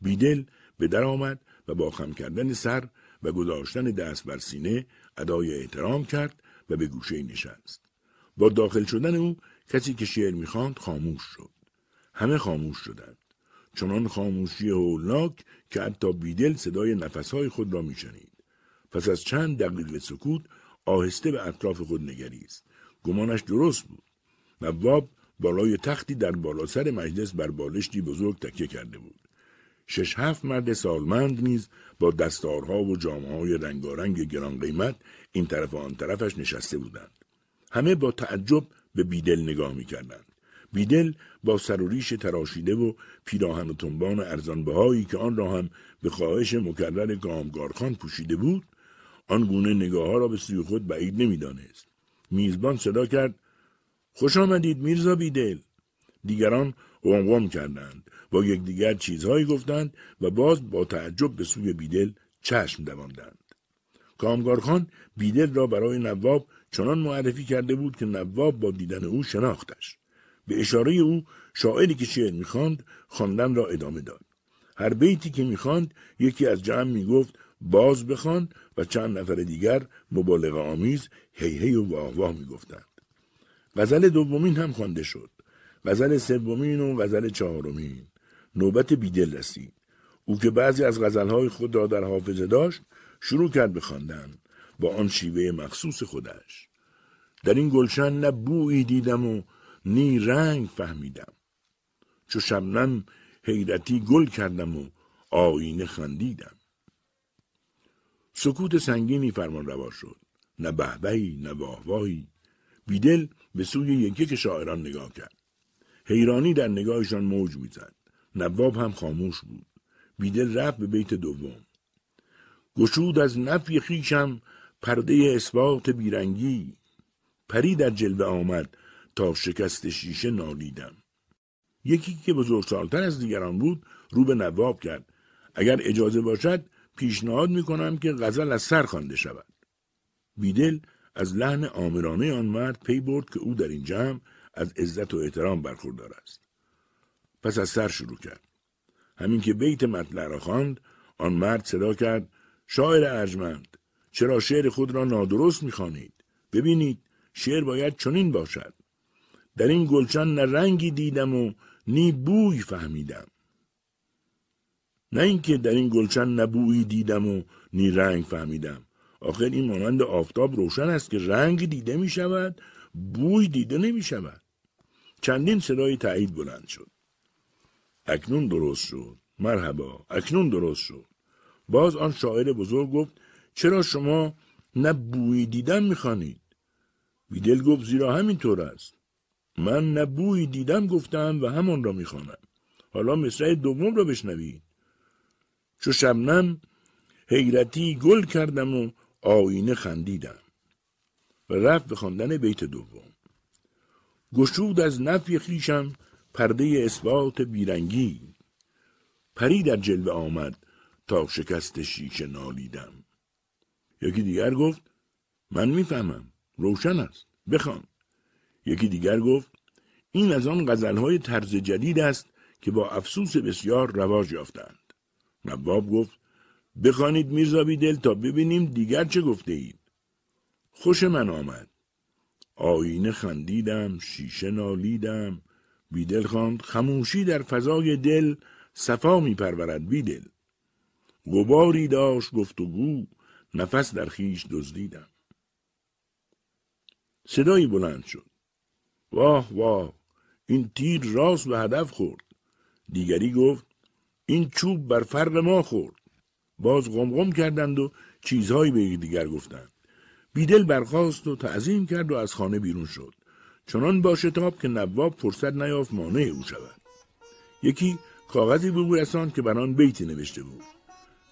[SPEAKER 1] بیدل به در آمد و با خم کردن سر و و گذاشتن دست بر سینه ادای احترام کرد و به گوشه نشست. با داخل شدن او کسی که شعر می‌خواند خاموش شد. همه خاموش شدند. چنان خاموشی هولناک که حتی بیدل صدای نفسهای خود را میشنید. پس از چند دقیقه سکوت آهسته به اطراف خود نگریست. گمانش درست بود. نواب بالای تختی در بالا سر مجلس بر بالشتی بزرگ تکیه کرده بود. شش هفت مرد سالمند نیز با دستارها و جامعه های رنگارنگ گران قیمت این طرف و آن طرفش نشسته بودند. همه با تعجب به بیدل نگاه می کردند. بیدل با سر و ریش تراشیده و پیراهن و تنبان ارزانبهایی که آن را هم به خواهش مکرر گامگارخان پوشیده بود آن گونه نگاه ها را به سوی خود بعید نمی‌دانست. میزبان صدا کرد خوش آمدید میرزا بیدل. دیگران قمقم کردند با یکدیگر چیزهایی گفتند و باز با تعجب به سوی بیدل چشم دواندند. کامگارخان بیدل را برای نواب چنان معرفی کرده بود که نواب با دیدن او شناختش. به اشاره او شاعری که شعر می‌خواند خواندن را ادامه داد. هر بیتی که می‌خواند یکی از جمع می‌گفت باز بخوان و چند نفر دیگر مبالغه آمیز هی هی و واه می‌گفتند. غزل دومین هم خوانده شد. غزل سومین و غزل چهارمین. نوبت بیدل رسید. او که بعضی از غزلهای خود را در حافظه داشت شروع کرد به خواندن با آن شیوه مخصوص خودش. در این گلشن نه بویی دیدم و نی رنگ فهمیدم. چو شبنم حیرتی گل کردم و آینه خندیدم. سکوت سنگینی فرمان روا شد. نه بهبهی نه واهواهی بیدل به سوی یکی که شاعران نگاه کرد. حیرانی در نگاهشان موج می‌زد. نواب هم خاموش بود. بیدل رفت به بیت دوم. گشود از نفی خیشم پرده اثبات بیرنگی. پری در جلوه آمد. تا شکست شیشه نالیدم. یکی که بزرگسالتر از دیگران بود رو به نواب کرد. اگر اجازه باشد پیشنهاد می‌کنم که غزل از سر خوانده شود. بیدل از لحن آمرانه آن مرد پی برد که او در این جمع از عزت و احترام برخوردار است. پس از سر شروع کرد. همین که بیت مطلع را خواند آن مرد صدا کرد شاعر ارجمند چرا شعر خود را نادرست می‌خوانید؟ ببینید شعر باید چنین باشد. در این گلچن نه رنگی دیدم و نی بوی فهمیدم. نه اینکه در این گلچن نبویی دیدم و نی رنگ فهمیدم. آخر این مانند آفتاب روشن است که رنگ دیده می شود بوی دیده نمی شود. چندین صدای تایید بلند شد. اکنون درست شد. مرحبا اکنون درست شد. باز آن شاعر بزرگ گفت چرا شما نه بوی دیدن می‌خوانید بیدل گفت زیرا همینطور است. من نه بوی دیدم گفتم و همان را می‌خوانم. حالا مصرع دوم را بشنوید. چو شبنم حیرتی گل کردم و آینه خندیدم و رفت به خواندن بیت دوم. گشود از نفی خیشم پرده اثبات بیرنگی. پری در جلوه آمد تا شکست شیشه نالیدم. یکی دیگر گفت من می‌فهمم روشن است بخوان. یکی دیگر گفت این از آن غزلهای طرز جدید است که با افسوس بسیار رواج یافتند نواب گفت بخوانید میرزا دل تا ببینیم دیگر چه گفته اید. خوش من آمد. آینه خندیدم، شیشه نالیدم، بیدل خواند خموشی در فضای دل صفا می پرورد بیدل. گباری داشت گفتگو نفس در خیش دزدیدم. صدایی بلند شد. واه واه این تیر راست به هدف خورد. دیگری گفت این چوب بر فرق ما خورد. باز غمغم کردند و چیزهایی به دیگر گفتند. بیدل برخاست و تعظیم کرد و از خانه بیرون شد. چنان با شتاب که نواب فرصت نیافت مانع او شود. یکی کاغذی به رساند که بر آن بیتی نوشته بود.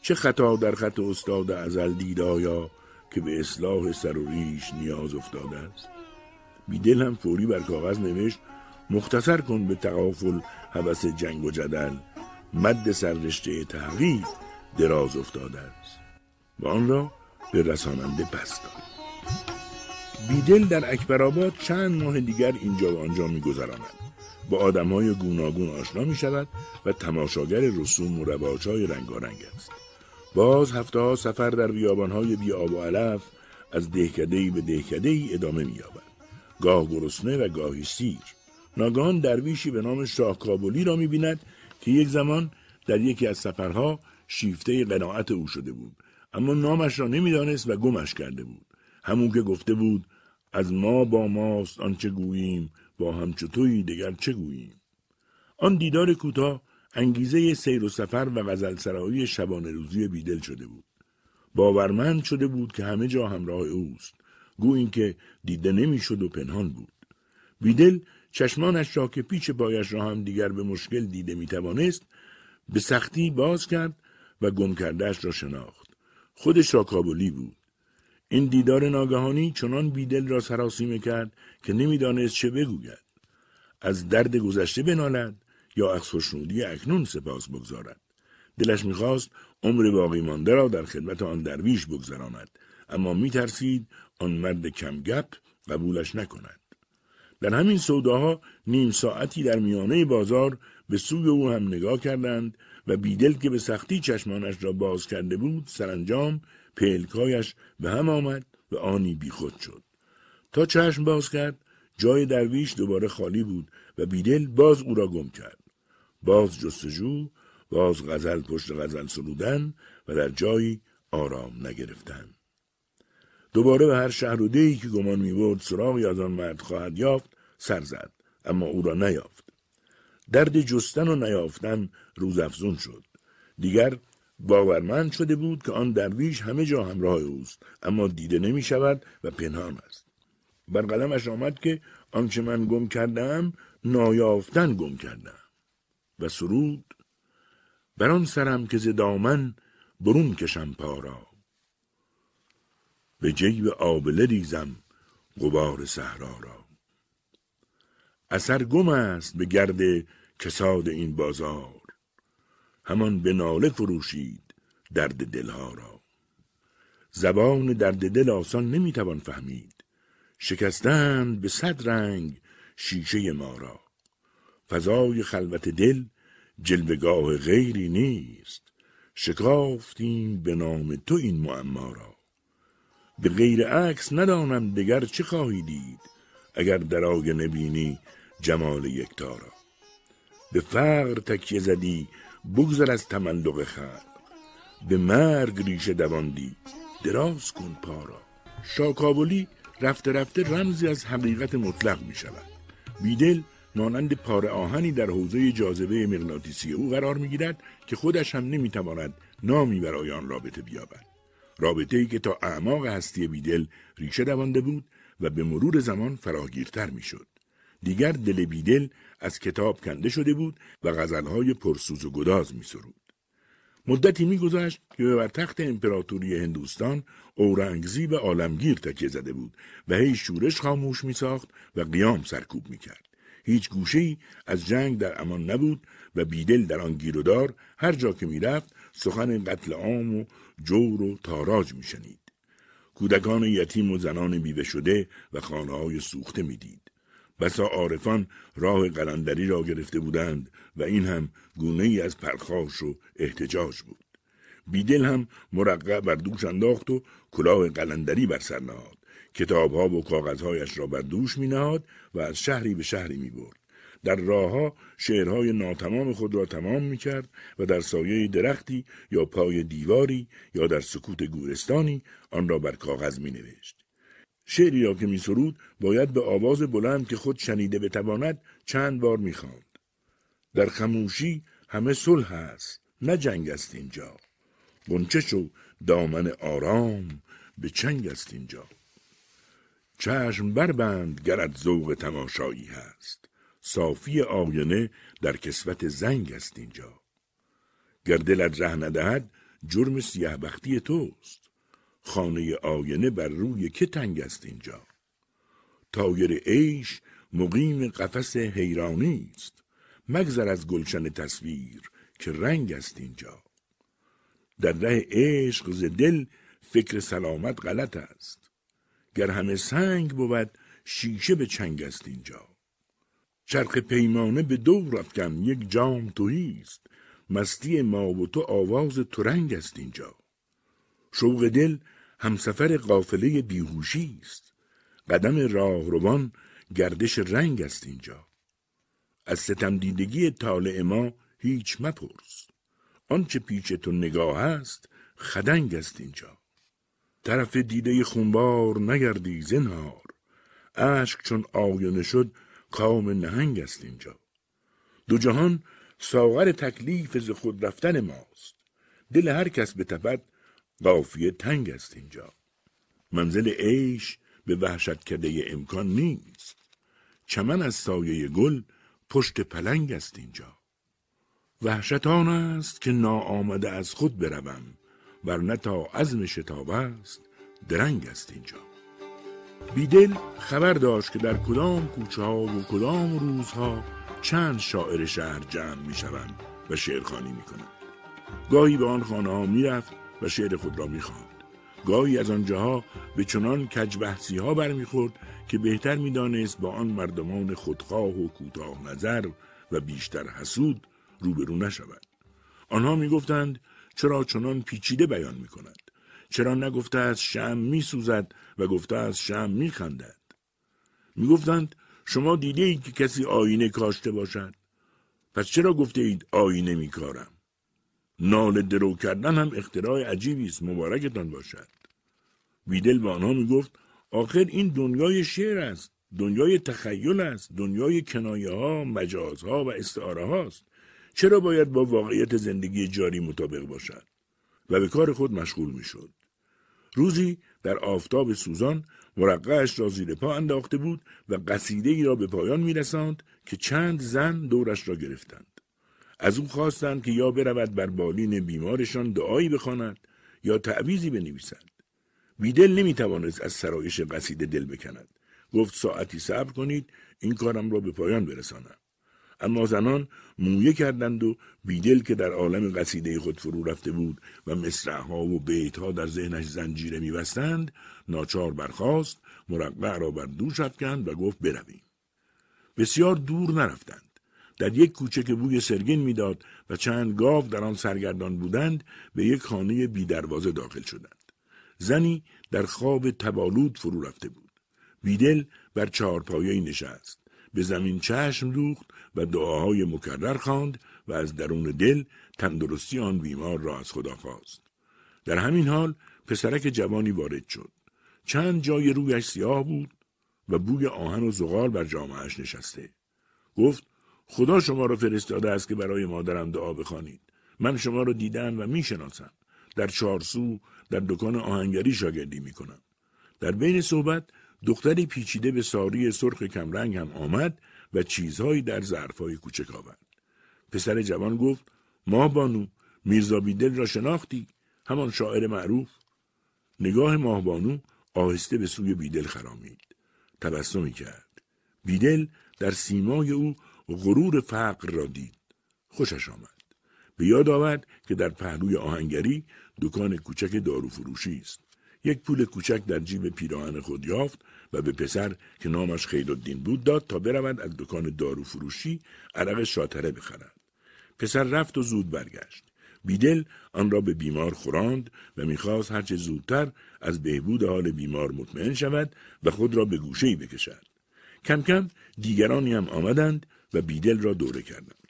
[SPEAKER 1] چه خطا در خط استاد ازل دید آیا که به اصلاح سر و ریش نیاز افتاده است. بیدل هم فوری بر کاغذ نوشت مختصر کن به تقافل حوث جنگ و جدل. مد سررشته تحقیق دراز افتاده است و آن را به رساننده پس داد. بیدل در اکبرآباد چند ماه دیگر اینجا و آنجا میگذراند. با آدمهای گوناگون آشنا می شود و تماشاگر رسوم و رواج های رنگارنگ است. باز هفته ها سفر در بیابان های بی آب و علف از دهکده به دهکده ادامه مییابد. گاه گرسنه و گاهی سیر. ناگهان درویشی به نام شاه کابلی را می‌بیند که یک زمان در یکی از سفرها شیفته قناعت او شده بود. اما نامش را نمی‌دانست و گمش کرده بود. همون که گفته بود از ما با ماست آنچه گوییم با همچو تویی دگر چه گوییم. آن دیدار کوتاه انگیزه سیر و سفر و غزل سرایی شبانه روزی بیدل شده بود. باورمند شده بود که همه جا همراه اوست. گو که دیده نمی‌شد و پنهان بود. بیدل چشمانش را که پیچ پایش را هم دیگر به مشکل دیده می‌توانست به سختی باز کرد و گم کردهش را شناخت. خودش را کابلی بود. این دیدار ناگهانی چنان بیدل را سراسیمه کرد که نمی‌دانست چه بگوید. از درد گذشته بنالد یا از خوشنودی اکنون سپاس بگذارد. دلش می‌خواست عمر باقی مانده را در خدمت آن درویش بگذراند اما میترسید آن مرد کمگپ قبولش نکند. در همین سوداها نیم ساعتی در میانه بازار به سوی او هم نگاه کردند و بیدل که به سختی چشمانش را باز کرده بود سرانجام پلکایش به هم آمد و آنی بیخود شد. تا چشم باز کرد جای درویش دوباره خالی بود و بیدل باز او را گم کرد. باز جستجو باز غزل پشت غزل سرودن و در جایی آرام نگرفتن. دوباره به هر شهر و دیهی که گمان می‌برد سراغی از آن مرد خواهد یافت سر زد اما او را نیافت. درد جستن و نیافتن روزافزون شد. دیگر باورمند شده بود که آن درویش همه جا همراه اوست اما دیده نمی شود و پنهان است. بر قلمش آمد که آنچه من گم کردم نایافتن گم کردم و سرود بر آن سرم که ز دامن برون کشم پارا به جیب آبله ریزم غبار صحرا را. اثر گم است به گرد کساد این بازار همان به ناله فروشید درد دلها را. زبان درد دل آسان نمی‌توان فهمید شکستند به صد رنگ شیشه ما را. فضای خلوت دل جلوگاه غیری نیست شکافتیم به نام تو این معما را. به غیر عکس ندانم دگر چه خواهی دید اگر در آگه نبینی جمال یکتا را. به فقر تکیه زدی بگذر از تملق خلق. به مرگ ریشه دواندی دراز کن پارا شاکابلی رفته رفته رمزی از حقیقت مطلق می شود بیدل مانند پاره آهنی در حوزه جاذبه مغناطیسی او قرار می‌گیرد که خودش هم نمی‌تواند نامی برای آن رابطه بیابد. رابطه ای که تا اعماق هستی بیدل ریشه دوانده بود و به مرور زمان فراگیرتر می‌شد. دیگر دل بیدل از کتاب کنده شده بود و غزلهای پرسوز و گداز میسرود. مدتی میگذشت که بر تخت امپراتوری هندوستان اورنگزیب عالمگیر تکیه زده بود و هی شورش خاموش میساخت و قیام سرکوب می‌کرد. هیچ گوشه از جنگ در امان نبود و بیدل در آن گیرودار هر جا که می‌رفت سخن قتل عام و جور و تاراج میشنید. کودکان یتیم و زنان بیوه شده و خانه های سوخته می‌دید. بسا عارفان راه قلندری را گرفته بودند و این هم گونه ای از پرخاش و احتجاج بود. بیدل هم مرقع بر دوش انداخت و کلاه قلندری بر سر نهاد. کتابها و کاغذهایش را بر دوش می نهاد و از شهری به شهری می برد. در راهها شعرهای ناتمام خود را تمام می کرد و در سایه درختی یا پای دیواری یا در سکوت گورستانی آن را بر کاغذ می نوشت. شعری را که می سرود باید به آواز بلند که خود شنیده بتواند چند بار می خواند. در خموشی همه صلح است نه جنگ است اینجا گنچه شو دامن آرام به چنگ است اینجا چشم بربند گرد ذوق تماشایی هست صافی آینه در کسوت زنگ است اینجا. گر دلت ره ندهد جرم سیه بختی توست. خانه آینه بر روی که تنگ است اینجا. تایر عیش مقیم قفس حیرانی است. مگذر از گلشن تصویر که رنگ است اینجا. در ره عشق ز دل فکر سلامت غلط است. گر همه سنگ بود شیشه به چنگ است اینجا. چرخ پیمانه به دور افکن یک جام تویی است. مستی ما و تو آواز ترنگ است اینجا. شوق دل همسفر قافله بیهوشی است. قدم راهروان گردش رنگ است اینجا. از ستم دیدگی طالع ما هیچ مپرس. آنچه پیچ تو نگاه است خدنگ است اینجا. طرف دیده خونبار نگردی زنهار. اشک چون آینه شد کام نهنگ است اینجا. دو جهان ساغر تکلیف ز خود رفتن ماست. دل هر کس به تبد قافیه تنگ است اینجا. منزل عیش به وحشت کده امکان نیست. چمن از سایه گل پشت پلنگ است اینجا. وحشت آن است که ناآمده از خود بروم ورنه تا عزم شتاب است درنگ است اینجا. بیدل خبر داشت که در کدام کوچه ها و کدام روزها چند شاعر شهر جمع می شوند و شعرخانی می کنند. گاهی به آن خانه ها می رفت و شعر خود را می خواند. گاهی از آنجاها به چنان کجبحثی ها برمیخورد که بهتر می‌دانست با آن مردمان خودخواه و کوتاه نظر و بیشتر حسود روبرو نشود. آنها می‌گفتند چرا چنان پیچیده بیان می کند؟ چرا نگفته از شم می سوزد و گفته از شم می خندد؟ می گفتند شما دیده اید که کسی آینه کاشته باشد؟ پس چرا گفته اید آینه می کارم؟ نال درو کردن هم اختراع عجیبی است مبارکتان باشد. بیدل به آنها می گفت آخر این دنیای شعر است دنیای تخیل است دنیای کنایه ها مجازها و استعاره هاست چرا باید با واقعیت زندگی جاری مطابق باشد و به کار خود مشغول می شد. روزی در آفتاب سوزان مرقعش را زیر پا انداخته بود و قصیده ای را به پایان می رساند که چند زن دورش را گرفتند. از او خواستند که یا برود بر بالین بیمارشان دعایی بخواند یا تعویزی بنویسد. بیدل نمی توانست از سرایش قصیده دل بکند. گفت ساعتی صبر کنید این کارم را به پایان برسانم. اما زنان مویه کردند و بیدل که در عالم قصیده خود فرو رفته بود و مصرعها و بیتها در ذهنش زنجیره میبستند ناچار برخاست مرقع را بر دوش افکند و گفت برویم. بسیار دور نرفتند. در یک کوچه که بوی سرگین می‌داد و چند گاو در آن سرگردان بودند به یک خانه بی دروازه داخل شدند. زنی در خواب تبالود فرو رفته بود. بیدل بر چهارپایه نشست. به زمین چشم دوخت و دعاهای مکرر خواند و از درون دل تندرستی آن بیمار را از خدا خواست. در همین حال پسرک جوانی وارد شد. چند جای رویش سیاه بود و بوی آهن و زغال بر جامعش نشسته. گفت خدا شما را فرستاده است که برای مادرم دعا بخوانید. من شما را دیدم و می‌شناسم. در چارسو در دکان آهنگری شاگردی می‌کنم. در بین صحبت دختری پیچیده به ساری سرخ کمرنگ هم آمد و چیزهایی در ظرفهای کوچک آورد. پسر جوان گفت ما بانو میرزا بیدل را شناختی؟ همان شاعر معروف. نگاه ماهبانو آهسته به سوی بیدل خرامید. تبسمی کرد بیدل در سیمای او غرور فقر را دید. خوشش آمد. به یاد آورد که در پهلوی آهنگری دکان کوچک دارو فروشی است. یک پول کوچک در جیب پیراهن خود یافت و به پسر که نامش خیرالدین بود داد تا برود از دکان دارو فروشی عرق شاتره بخرد. پسر رفت و زود برگشت. بیدل آن را به بیمار خوراند و می‌خواست هرچه زودتر از بهبود حال بیمار مطمئن شود و خود را به گوشه بکشد. کم کم دیگرانی هم آمدند و بیدل را دوره کردند.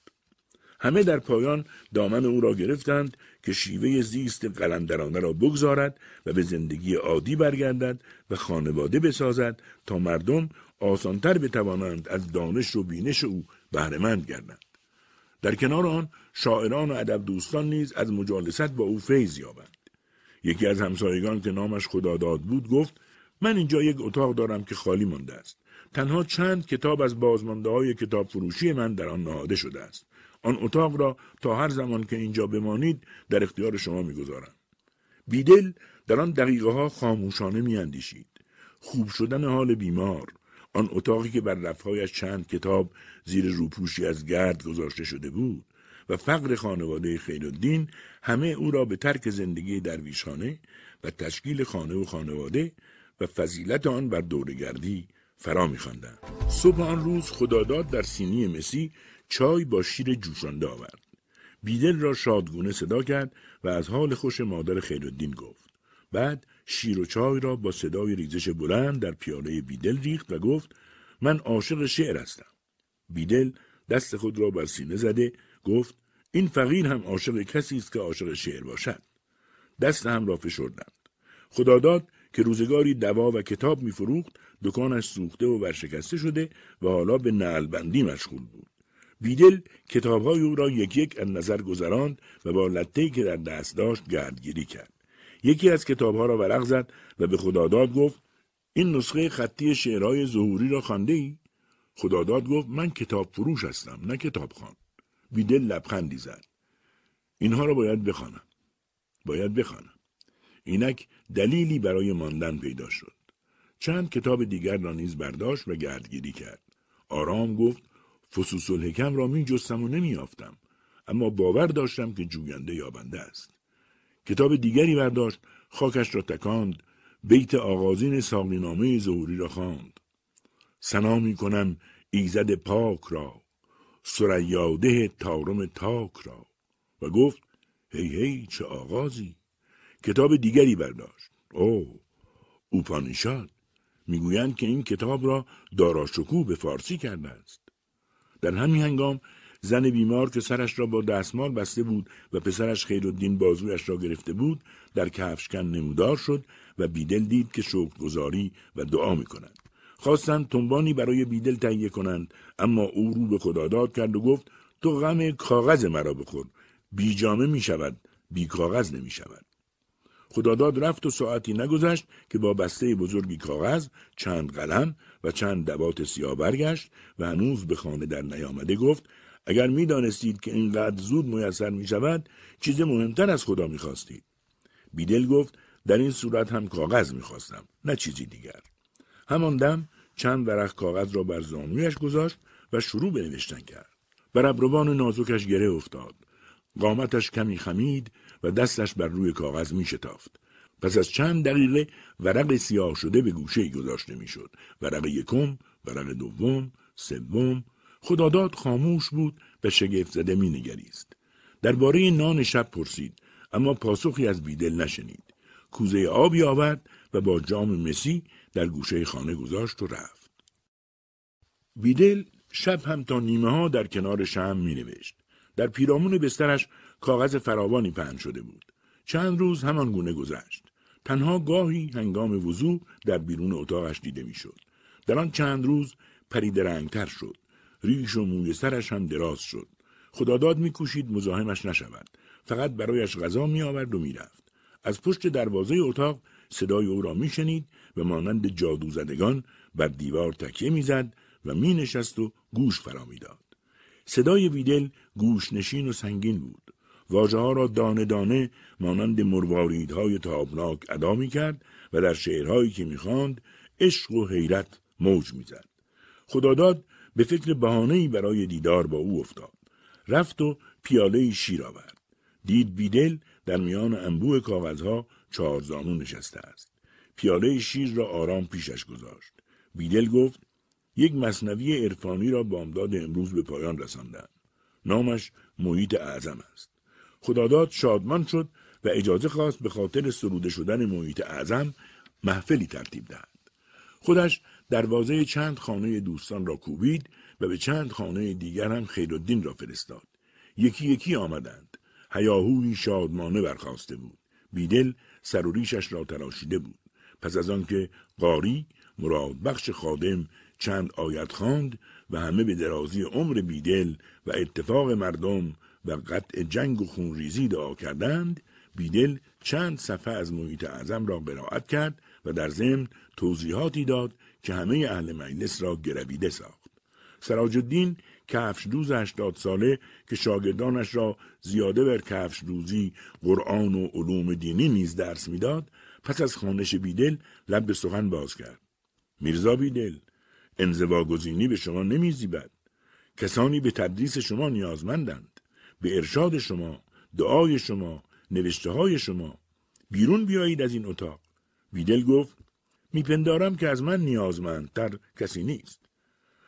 [SPEAKER 1] همه در پایان دامن او را گرفتند که شیوه زیست قلندرانه را بگذارد و به زندگی عادی برگردد و خانواده بسازد تا مردم آسانتر بتوانند از دانش و بینش او بهرهمند گردند. در کنار آن شاعران و ادب دوستان نیز از مجالست با او فیض یابند. یکی از همسایگان که نامش خداداد بود گفت من اینجا یک اتاق دارم که خالی مانده است. تنها چند کتاب از بازمانده های کتاب فروشی من در آن نهاده شده است. آن اتاق را تا هر زمان که اینجا بمانید در اختیار شما می‌گذارم. بیدل در آن دقیقه ها خاموشانه میاندیشید. خوب شدن حال بیمار آن اتاقی که بر رفهایش چند کتاب زیر روپوشی از گرد گذاشته شده بود و فقر خانواده خیرالدین همه او را به ترک زندگی درویشانه و تشکیل خانه و خانواده و فضیلت آن بر دورگردی فرا میخواندند. صبح آن روز خداداد در سینی مسی چای با شیر جوشانده آورد. بیدل را شادگونه صدا کرد و از حال خوش مادر خیرالدین گفت. بعد شیر و چای را با صدای ریزش بلند در پیاله بیدل ریخت و گفت من عاشق شعر هستم. بیدل دست خود را بر سینه زده گفت این فقیر هم عاشق کسی است که عاشق شعر باشد. دست هم را فشردند. خداداد که روزگاری دوا و کتاب میفروخت دکانش سوخته و ورشکسته شده و حالا به نعلبندی مشغول بود. بیدل کتابهای او را یک یک از نظر گذراند و با لطهی که در دست داشت گردگیری کرد. یکی از کتابها را ورق زد و به خداداد گفت این نسخه خطی شعرهای ظهوری را خانده ای؟ خداداد گفت من کتاب فروش هستم نه کتاب خان. بیدل لبخندی زد. اینها را باید بخوانم. باید بخوانم. اینک دلیلی برای ماندن پیدا شد. چند کتاب دیگر را نیز برداشت و گردگیری کرد. آرام گفت فسوس الحکم را می جستم و نمی آفتم. اما باور داشتم که جوینده یابنده است. کتاب دیگری برداشت خاکش را تکاند بیت آغازین ساقینامه ظهوری را خواند. سنا می کنم ایزد پاک را سریاده تارم تاک را و گفت هی هی چه آغازی کتاب دیگری برداشت او اوپانیشاد می‌گویند که این کتاب را داراشکو به فارسی کرده است در همین هنگام زن بیمار که سرش را با دستمال بسته بود و پسرش خیرالدین بازویش را گرفته بود در کفشکن نمودار شد و بیدل دید که شکر گذاری و دعا می کند. خواستند تنبانی برای بیدل تهیه کنند اما او رو به خداداد کرد و گفت تو غم کاغذ مرا بخور بیجامه می شود بی کاغذ نمی شود خداداد رفت و ساعتی نگذشت که با بسته بزرگی کاغذ چند قلم و چند دوات سیاه برگشت و هنوز به خانه در نیامده گفت اگر می دانستید که اینقدر زود میسر می شود چیز مهمتر از خدا می خواستید. بیدل گفت در این صورت هم کاغذ می خواستم نه چیزی دیگر. همان دم چند ورق کاغذ را بر زانویش گذاشت و شروع به نوشتن کرد. بر ابروان نازکش گره افتاد. قامتش کمی خمید و دستش بر روی کاغذ می شتافت. پس از چند دقیقه ورق سیاه شده به گوشه گذاشته می شد. ورق یکم، ورق دوم، سوم، خداداد خاموش بود و شگفت زده می نگریست. درباره نان شب پرسید اما پاسخی از بیدل نشنید. کوزه آبی آورد و با جام مسی در گوشه خانه گذاشت و رفت. بیدل شب هم تا نیمه ها در کنار شم می نوشت. در پیرامون بسترش کاغذ فراوانی پهن شده بود. چند روز همان گونه گذشت. تنها گاهی هنگام وضوع در بیرون اتاقش دیده می‌شد. در آن چند روز پرید رنگتر شد. ریش و موی سرش هم دراز شد. خداداد میکوشید مزاحمش نشود. فقط برایش غذا می آورد و می‌رفت. از پشت دروازه اتاق صدای او را میشنید و مانند جادو زدگان بر دیوار تکیه می‌زد و می نشست و گوش فرا می‌داد. صدای ویدل گوش نشین و سنگین بود. واجه ها را دانه دانه مانند مرواریدهای تابناک ادا می کرد و در شعرهایی که می‌خواند عشق و حیرت موج می‌زد. خداداد به فکر بهانه‌ای برای دیدار با او افتاد. رفت و پیاله شیر آورد. دید بیدل در میان انبوه کاغذها چهارزانو نشسته است. پیاله شیر را آرام پیشش گذاشت. بیدل گفت یک مصنوی عرفانی را بامداد امروز به پایان رساندند. نامش محیط اعظم است. خداداد شادمان شد و اجازه خواست به خاطر سروده شدن محیط اعظم محفلی ترتیب دهد. خودش دروازه چند خانه دوستان را کوبید و به چند خانه دیگر هم خیرالدین را فرستاد. یکی یکی آمدند. هیاهوی شادمانه برخواسته بود. بیدل سر و ریشش را تراشیده بود. پس از آنکه قاری مراد بخش خادم چند آیت خواند و همه به درازی عمر بیدل و اتفاق مردم و قطع جنگ و خونریزی دعا کردند بیدل چند صفحه از محیط اعظم را قرائت کرد و در ضمن توضیحاتی داد که همه اهل مجلس را گرویده ساخت. سراج الدین کفش دوز هشتاد ساله که شاگردانش را زیاده بر کفش دوزی قرآن و علوم دینی نیز درس می‌داد پس از خانش بیدل لب به سخن باز کرد. میرزا بیدل انزواگزینی به شما نمیزیبد. کسانی به تدریس شما نیازمندند. به ارشاد شما دعای شما نوشته های شما. بیرون بیایید از این اتاق. بیدل گفت میپندارم که از من نیازمندتر کسی نیست.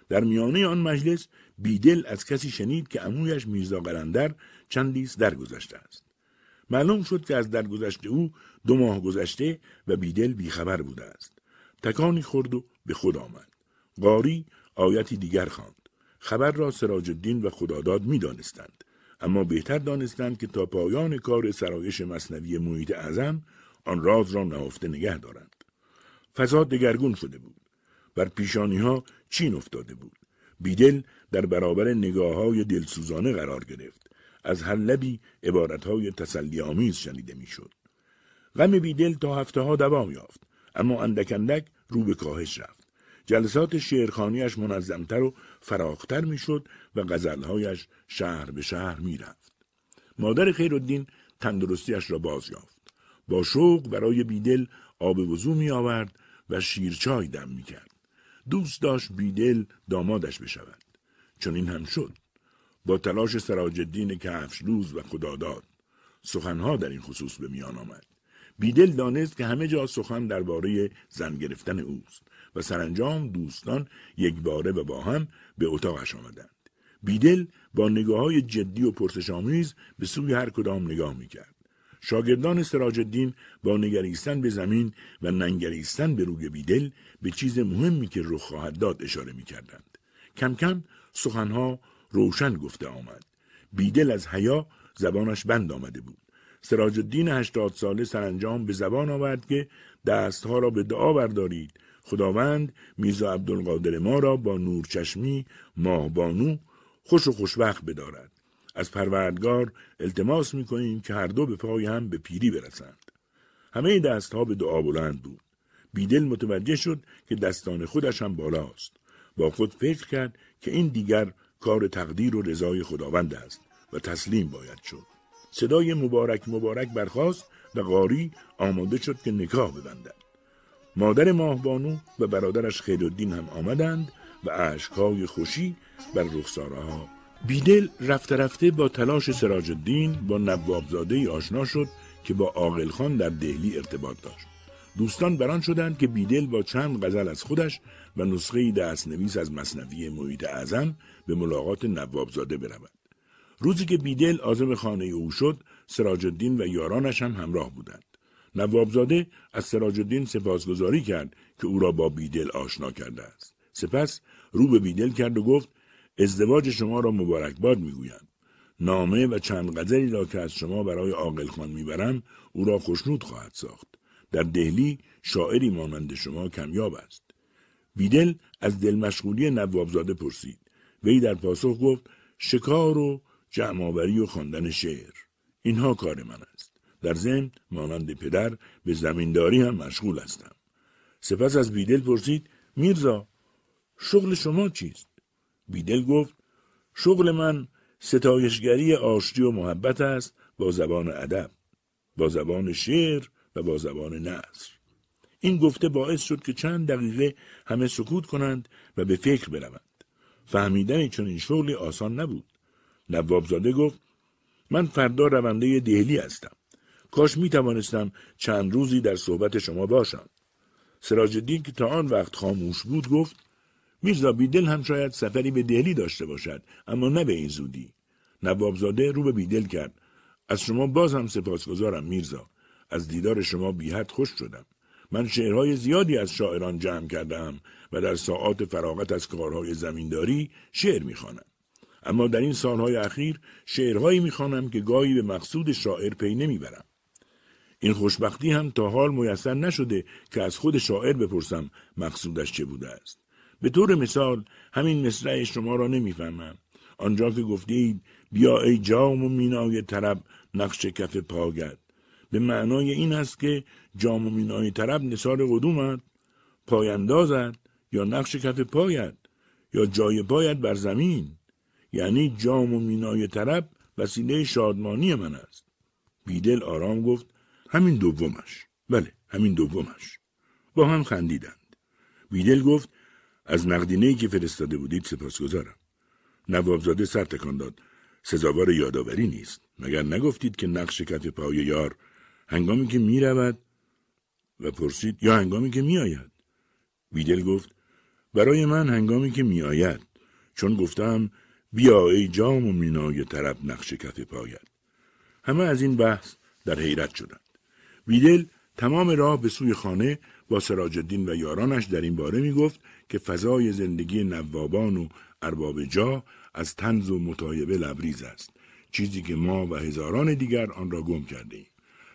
[SPEAKER 1] در میانه آن مجلس بیدل از کسی شنید که امویش میرزا قلندر چندیست درگذشته است. معلوم شد که از درگذشته او دو ماه گذشته و بیدل بیخبر بوده است. تکانی خورد و به خود آمد. قاری آیتی دیگر خواند. خبر را سراج الدین و خداداد می دانستند. اما بهتر دانستند که تا پایان کار سرایش مصنوی محیط اعظم آن راز را نهفته نگه دارند. فضا دگرگون شده بود. بر پیشانی ها چین افتاده بود. بیدل در برابر نگاه های دلسوزانه قرار گرفت. از هر لبی عبارت های تسلی آمیز شنیده می‌شد. غم بیدل تا هفته ها دوام یافت. اما اندک اندک رو به کاهش رفت. جلسات شعرخانیش منظمتر و فراختر می‌شد و غزلهایش شهر به شهر می‌رفت. مادر خیرالدین تندرستیش را باز یافت. با شوق برای بیدل آب وضو می آورد و شیرچای دم می کرد. دوست داشت بیدل دامادش بشود. چون این هم شد. با تلاش سراج الدین کفشلوز و خداداد سخنها در این خصوص به میان آمد. بیدل دانست که همه جا سخن درباره زن گرفتن اوست و سرانجام دوستان یک باره و با هم به اتاقش آمدند. بیدل با نگاه های جدی و پرسشآمیز به سوی هر کدام نگاه می‌کرد. شاگردان سراج الدین با نگریستن به زمین و ننگریستن به روی بیدل به چیز مهمی که رخ خواهد داد اشاره می‌کردند. کم کم سخنها روشن گفته آمد. بیدل از حیا زبانش بند آمده بود. سراج الدین هشتاد ساله سرانجام به زبان آورد که دستها را به دعا بردارید خداوند میزا عبدالقادر ما را با نورچشمی ماهبانو خوش و خوشبخت بدارد. از پروردگار التماس می‌کنیم که هر دو به پای هم به پیری برسند. همه دستها به دعا بلند بود. بیدل متوجه شد که دستان خودش هم بالاست. با خود فکر کرد که این دیگر کار تقدیر و رضای خداوند است و تسلیم باید شد. صدای مبارک مبارک برخاست و قاری آماده شد که نکاح ببندد. مادر ماهبانو و برادرش خیرالدین هم آمدند و عشقهای خوشی بر رخسارها بیدل رفته رفته با تلاش سراج الدین با نوابزاده آشنا شد که با عاقل خان در دهلی ارتباط داشت. دوستان بران شدند که بیدل با چند غزل از خودش و نسخه دست نویس از مصنوی محیط اعظم به ملاقات نوابزاده برود. روزی که بیدل آزم خانه او شد، سراج الدین و یارانش هم همراه بودند. نوابزاده از سراج الدین سپاسگزاری کرد که او را با بیدل آشنا کرده است. سپس رو به بیدل کرد و گفت ازدواج شما را مبارکباد می‌گویم. نامه و چند غزلی را که از شما برای عاقل خان می‌برم او را خوشنود خواهد ساخت. در دهلی شاعری مانند شما کمیاب است. بیدل از دل مشغولی نوابزاده پرسید. وی در پاسخ گفت شکار و جمعآوری و خواندن شعر. اینها کار من است. در ضمن مانند پدر به زمینداری هم مشغول هستم. سپس از بیدل پرسید میرزا شغل شما چیست؟ بیدل گفت شغل من ستایشگری آشتی و محبت است با زبان ادب با زبان شعر و با زبان نصر این گفته باعث شد که چند دقیقه همه سکوت کنند و به فکر بروند فهمیدن چون این شغلی آسان نبود نوابزاده گفت من فردا رونده دهلی هستم کاش می توانستم چند روزی در صحبت شما باشم. سراج الدین که تا آن وقت خاموش بود گفت میرزا بیدل هم شاید سفری به دهلی داشته باشد اما نه به این زودی. نوابزاده رو به بیدل کرد. از شما باز هم سپاسگزارم میرزا. از دیدار شما بیحد خوش شدم. من شعرهای زیادی از شاعران جمع کردم و در ساعات فراغت از کارهای زمینداری شعر می‌خوانم. اما در این سالهای اخیر شعرهایی می‌خوانم که گاهی به مقصود شاعر پی نمی‌برم. این خوشبختی هم تا حال میسر نشده که از خود شاعر بپرسم مقصودش چه بوده است. به طور مثال همین مصرع شما را نمی‌فهمم. آنجا که گفتید بیا ای جام و مینای طرب نقش کف پاگد به معنای این است که جام و مینای طرب نصار قدومد پایندازد یا نقش کف پاید یا جای پاید بر زمین. یعنی جام و مینای طرب وسیله شادمانی من است. بیدل آرام گفت همین دومش. بله همین دومش. با هم خندیدند. بیدل گفت از نقدینه که فرستاده بودید سپاسگزارم. نوابزاده سر تکان داد. سزاوار یادآوری نیست. مگر نگفتید که نقش کف پای یار هنگامی که می رود و پرسید یا هنگامی که می آید بیدل گفت برای من هنگامی که می آید چون گفتم بیا ای جام و مینای طرب نقش کف پاید همه از این بحث در حیرت شدند. بیدل تمام راه به سوی خانه با سراج الدین و یارانش در این باره می گفت که فضای زندگی نوابان و ارباب جا از تنز و مطایبه لبریز است چیزی که ما و هزاران دیگر آن را گم کرده ایم.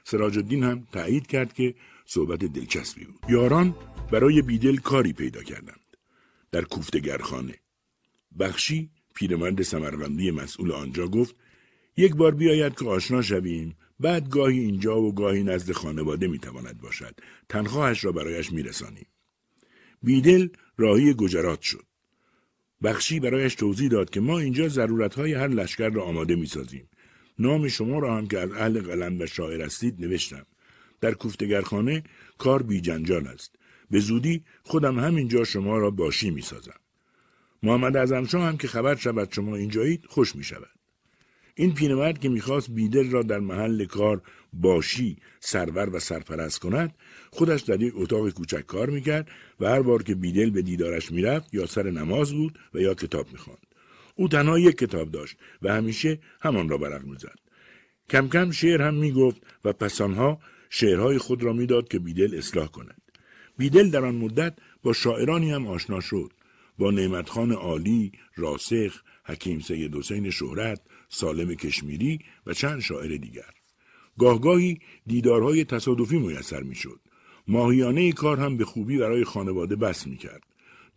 [SPEAKER 1] سراج الدین هم تایید کرد که صحبت دلچسبی بود. یاران برای بیدل کاری پیدا کردند. در کوفتگرخانه. بخشی پیرمرد سمرقندی مسئول آنجا گفت یک بار بیاید که آشنا شویم بعد گاهی اینجا و گاهی نزد خانواده می‌تواند باشد. تنخواهش را برایش میرسانیم. بیدل راهی گجرات شد. بخشی برایش توضیح داد که ما اینجا ضرورتهای هر لشکر را آماده می‌سازیم. نام شما را هم که از اهل قلم و شاعر هستید نوشتم. در کوفتگرخانه کار بی جنجال است. به زودی خودم همینجا شما را باشی می‌سازم. محمد اعظمشاه هم که خبر شود شما اینجایید خوش می شود. این پیرمرد که می‌خواست بیدل را در محل کار باشی سرور و سرپرست کند خودش در یک اتاق کوچک کار می‌کرد و هر بار که بیدل به دیدارش می‌رفت یا سر نماز بود و یا کتاب می‌خواند. او تنها یک کتاب داشت و همیشه همان را برق می‌زد. کم کم شعر هم می‌گفت و پسانها شعرهای خود را می‌داد که بیدل اصلاح کند. بیدل در آن مدت با شاعرانی هم آشنا شد با نعمتخان عالی، راسخ، حکیم سید حسین شهرت، سالم کشمیری و چند شاعر دیگر. گاهگاهی دیدارهای تصادفی میسر می‌شد. ماهیانه کار هم به خوبی برای خانواده بس می‌کرد.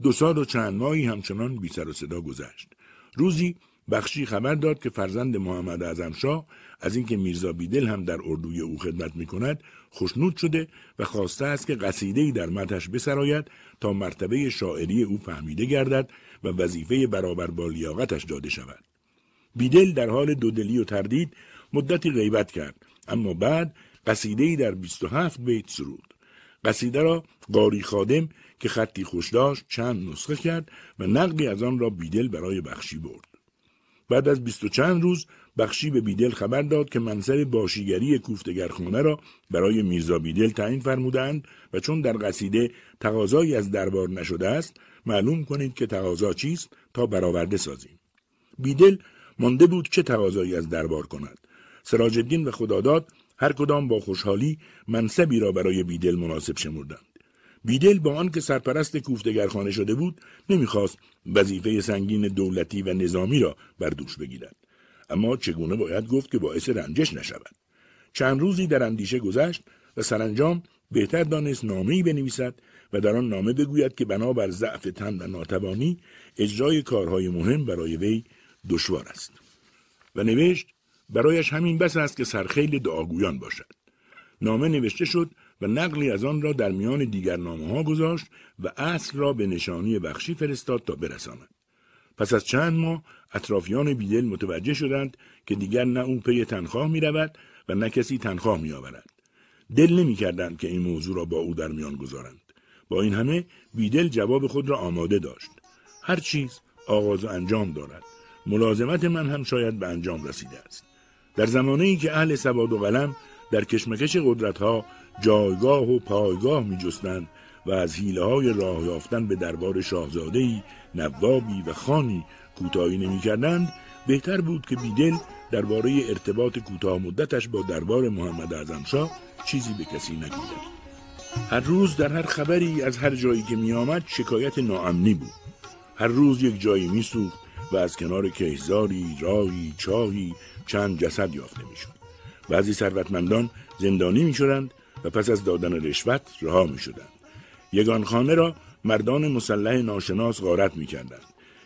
[SPEAKER 1] دو سال و چند ماهی همچنان بی سر و صدا گذشت. روزی بخشی خبر داد که فرزند محمد اعظمشاه از اینکه میرزا بیدل هم در اردوی او خدمت می کند خوشنود شده و خواسته است که قصیده در متش بسراید تا مرتبه شاعری او فهمیده گردد و وظیفه برابر با لیاقتش داده شود. بیدل در حال دودلی و تردید مدتی غیبت کرد اما بعد قصیده در 27 بیت سرود. قصیده را قاری خادم که خطی خوش داشت چند نسخه کرد و نقلی از آن را بیدل برای بخشی برد. بعد از بیست و چند روز بخشی به بیدل خبر داد که منصب باشیگری کوفتگرخانه را برای میرزا بیدل تعیین فرمودند و چون در قصیده تقاضایی از دربار نشده است معلوم کنید که تقاضا چیست تا برآورده سازیم بیدل مانده بود چه تقاضایی از دربار کند. سراج الدین و خداداد هر کدام با خوشحالی منصبی را برای بیدل مناسب شمردند. بیدل با آنکه سرپرست کوفتگرخانه شده بود نمی‌خواست وظیفه سنگین دولتی و نظامی را بر دوش بگیرد. اما چگونه باید گفت که باعث رنجش نشود. چند روزی در اندیشه گذشت و سرانجام بهتر دانست نامه‌ای بنویسد و در آن نامه بگوید که بنابر ضعف تن و ناتوانی اجرای کارهای مهم برای وی دشوار است و نوشت برایش همین بس است که سرخیل دعاگویان باشد نامه نوشته شد و نقلی از آن را در میان دیگر نامه ها گذاشت و اصل را به نشانی بخشی فرستاد تا برساند. پس از چند ماه اطرافیان بیدل متوجه شدند که دیگر نه او پی تنخواه می رود و نه کسی تنخواه می آورد. دل نمی کردند که این موضوع را با او در میان گذارند. با این همه بیدل جواب خود را آماده داشت. هر چیز آغاز و انجام دارد. ملازمت من هم شاید به انجام رسیده است. در زمانه ای که اهل سواد و قلم در کشمکش قدرت ها جایگاه و پایگاه می جستند و از حیله های راه یافتن به دربار شاهزادهی، نوابی و خانی کوتاهی نمی کردند، بهتر بود که بیدل درباره ارتباط کوتاه مدتش با دربار محمد اعظمشاه چیزی به کسی نگوید. هر روز در هر خبری از هر جایی که می آمد شکایت ناامنی بود. هر روز یک جایی می سوخت و از کنار کهزاری، راهی، چاهی چند جسد یافته می شد. بعضی ثروتمندان زندانی می شدند و پس از دادن رشوت رها می شدند. یگان خانه را مردان مسلح ناشناس غارت می کردند.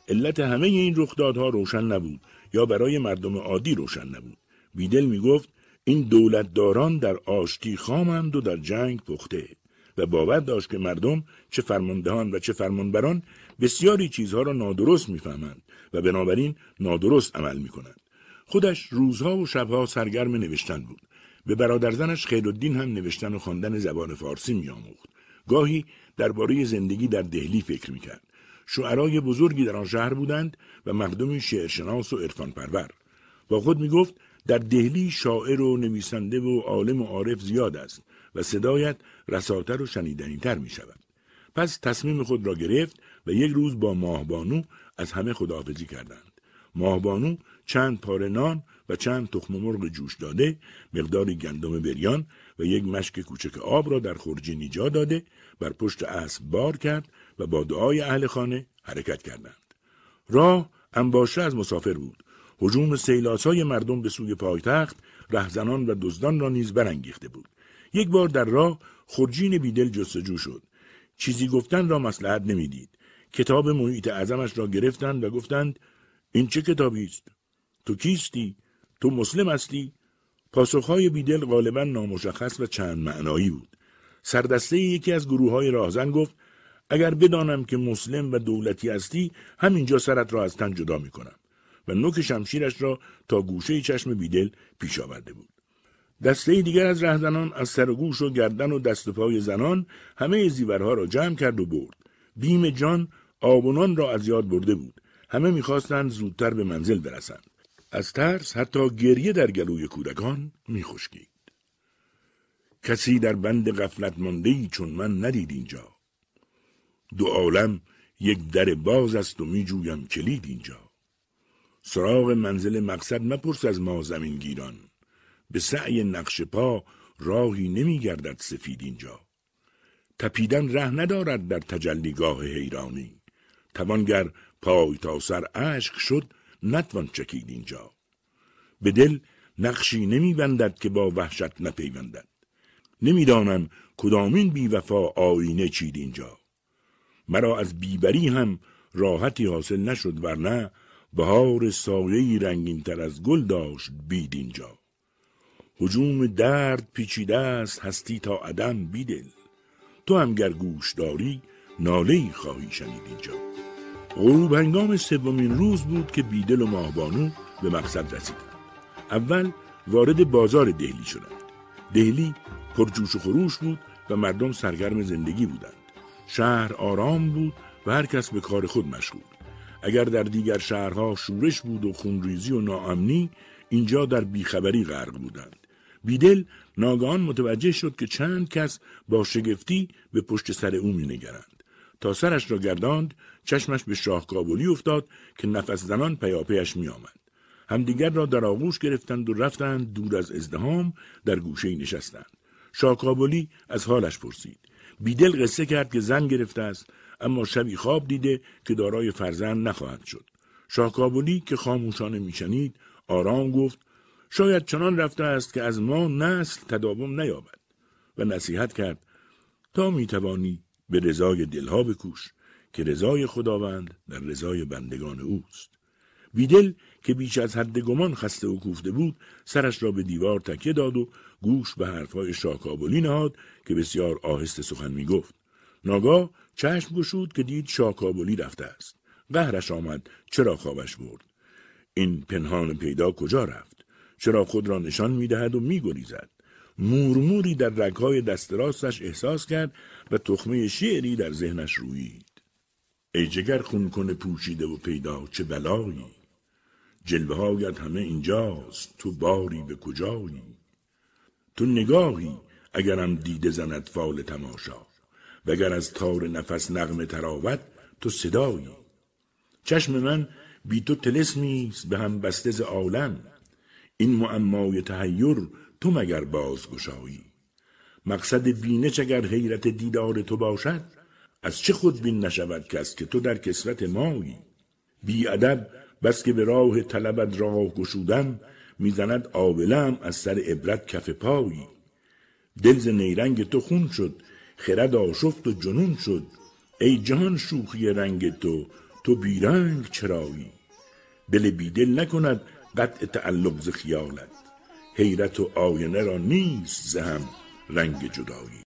[SPEAKER 1] علت همه این رخدادها روشن نبود یا برای مردم عادی روشن نبود. بیدل می گفت این دولتداران در آشتی خامند و در جنگ پخته و باور داشت که مردم چه فرماندهان و چه فرمانبران بسیاری چیزها را نادرست می‌فهمند و بنابراین نادرست عمل می کنند. خودش روزها و شبها سرگرم نوشتن بود. به برادرزنش خیرالدین هم نوشتن و خواندن زبان فارسی میآموخت. گاهی درباره زندگی در دهلی فکر می‌کرد. شعرای بزرگی در آن شهر بودند و مردمی شعرشناس و عرفان پرور. با خود می‌گفت در دهلی شاعر و نویسنده و عالم و عارف زیاد است و صدایت رساتر و شنیدنیتر می شود. پس تصمیم خود را گرفت و یک روز با ماهبانو از همه خداحافظی کردند. ماهبانو چند پاره نان و چند تخم مرغ جوش داده مقداری گندم بریان و یک مشک کوچک آب را در خورجینی جا داده بر پشت اسب بار کرد و با دعای اهل خانه حرکت کردند. راه انباشته از مسافر بود. هجوم های مردم به سوی پایتخت رهزنان و دزدان را نیز برانگیخته بود. یک بار در راه خورجین بیدل جستجو شد. چیزی گفتن را مسلحت نمی‌دید. کتاب محیط اعظمش را گرفتند و گفتند این چه کتابی است تو کیستی تو مسلم هستی پاسخهای بیدل غالبا نامشخص و چند معنایی بود سردسته یکی از گروه های راهزن گفت اگر بدانم که مسلم و دولتی هستی همینجا سرت را از تن جدا می کنم و نوک شمشیرش را تا گوشه چشم بیدل پیش آورده بود. دسته دیگر از رهزنان از سر و گوش و گردن و دست و پای زنان همه زیورها را جمع کرد و برد. بیم جان آبونان را از یاد برده بود. همه می‌خواستند زودتر به منزل برسند. از ترس حتی گریه در گلوی کودکان میخشکید. کسی در بند غفلت مانده چون من ندید اینجا. دو عالم یک در باز است و می جویم کلید اینجا. سراغ منزل مقصد مپرس از ما زمین گیران. به سعی نقش پا راهی نمی گردد سفید اینجا. تپیدن ره ندارد در تجلیگاه حیرانی. توانگر پای تا سر عشق شد نتوان چکید اینجا. به دل نقشی نمی بندد که با وحشت نپیوندد. نمی‌دانم کدامین بی وفا آینه چید اینجا. مرا از بیبری هم راحتی حاصل نشد ورنه بهار سایه رنگین تر از گل داشت بید اینجا حجوم درد پیچیده است هستی تا عدم بیدل تو هم گوش داری ناله خواهی شنید اینجا غروب هنگام سومین روز بود که بیدل و ماهبانو به مقصد رسیدند. اول وارد بازار دهلی شدند. دهلی پرجوش و خروش بود و مردم سرگرم زندگی بودند. شهر آرام بود و هر کس به کار خود مشغول. اگر در دیگر شهرها شورش بود و خونریزی و ناامنی اینجا در بیخبری غرق بودند. بیدل ناگهان متوجه شد که چند کس با شگفتی به پشت سر او مینگرند. تا سرش را گرداند چشمش به شاه کابلی افتاد که نفس زنان پیاپیش می آمد. همدیگر را در آغوش گرفتند و رفتند دور از ازدهام در گوشه نشستند. شاه کابلی از حالش پرسید. بیدل قصه کرد که زن گرفته است اما شبی خواب دیده که دارای فرزند نخواهد شد شاکابولی که خاموشانه میشنید آرام گفت شاید چنان رفته است که از ما نسل تداوم نیابد و نصیحت کرد تا می‌توانی به رضای دلها بکوش که رضای خداوند در رضای بندگان اوست بیدل که بیش از حد گمان خسته و کوفته بود سرش را به دیوار تکیه داد و گوش به حرفهای شاکابولی نهاد که بسیار آهسته سخن می گفت. ناگاه چشم گشود که دید شاکابولی رفته است. قهرش آمد چرا خوابش برد. این پنهان پیدا کجا رفت؟ چرا خود را نشان می دهد و می گریزد؟ مورموری در رگهای دست راستش احساس کرد و تخمه شعری در ذهنش رویید. ای جگر خون کنه پوشیده و پیدا چه بلایی؟ جلوه هایت همه اینجاست تو باری به کجایی؟ تو نگاهی اگرم دیده زند فال تماشا وگر از تار نفس نغمه تراوت تو صدایی؟ چشم من بی تو تلسمی به هم بسته ز عالم. این معمای تحیر تو مگر بازگشایی. مقصد بینش اگر حیرت دیدار تو باشد از چه خود بین نشود کس که تو در کسوت مایی؟ بی ادب بس که به راه طلبت راه گشودم می‌زند آبلم از سر عبرت کف پایی. دل ز نیرنگ تو خون شد خرد آشفت و جنون شد. ای جهان شوخی رنگ تو تو بیرنگ چرایی. دل بیدل نکند قطع تعلق ز خیالت. حیرت و آینه را نیست زهم رنگ جدایی.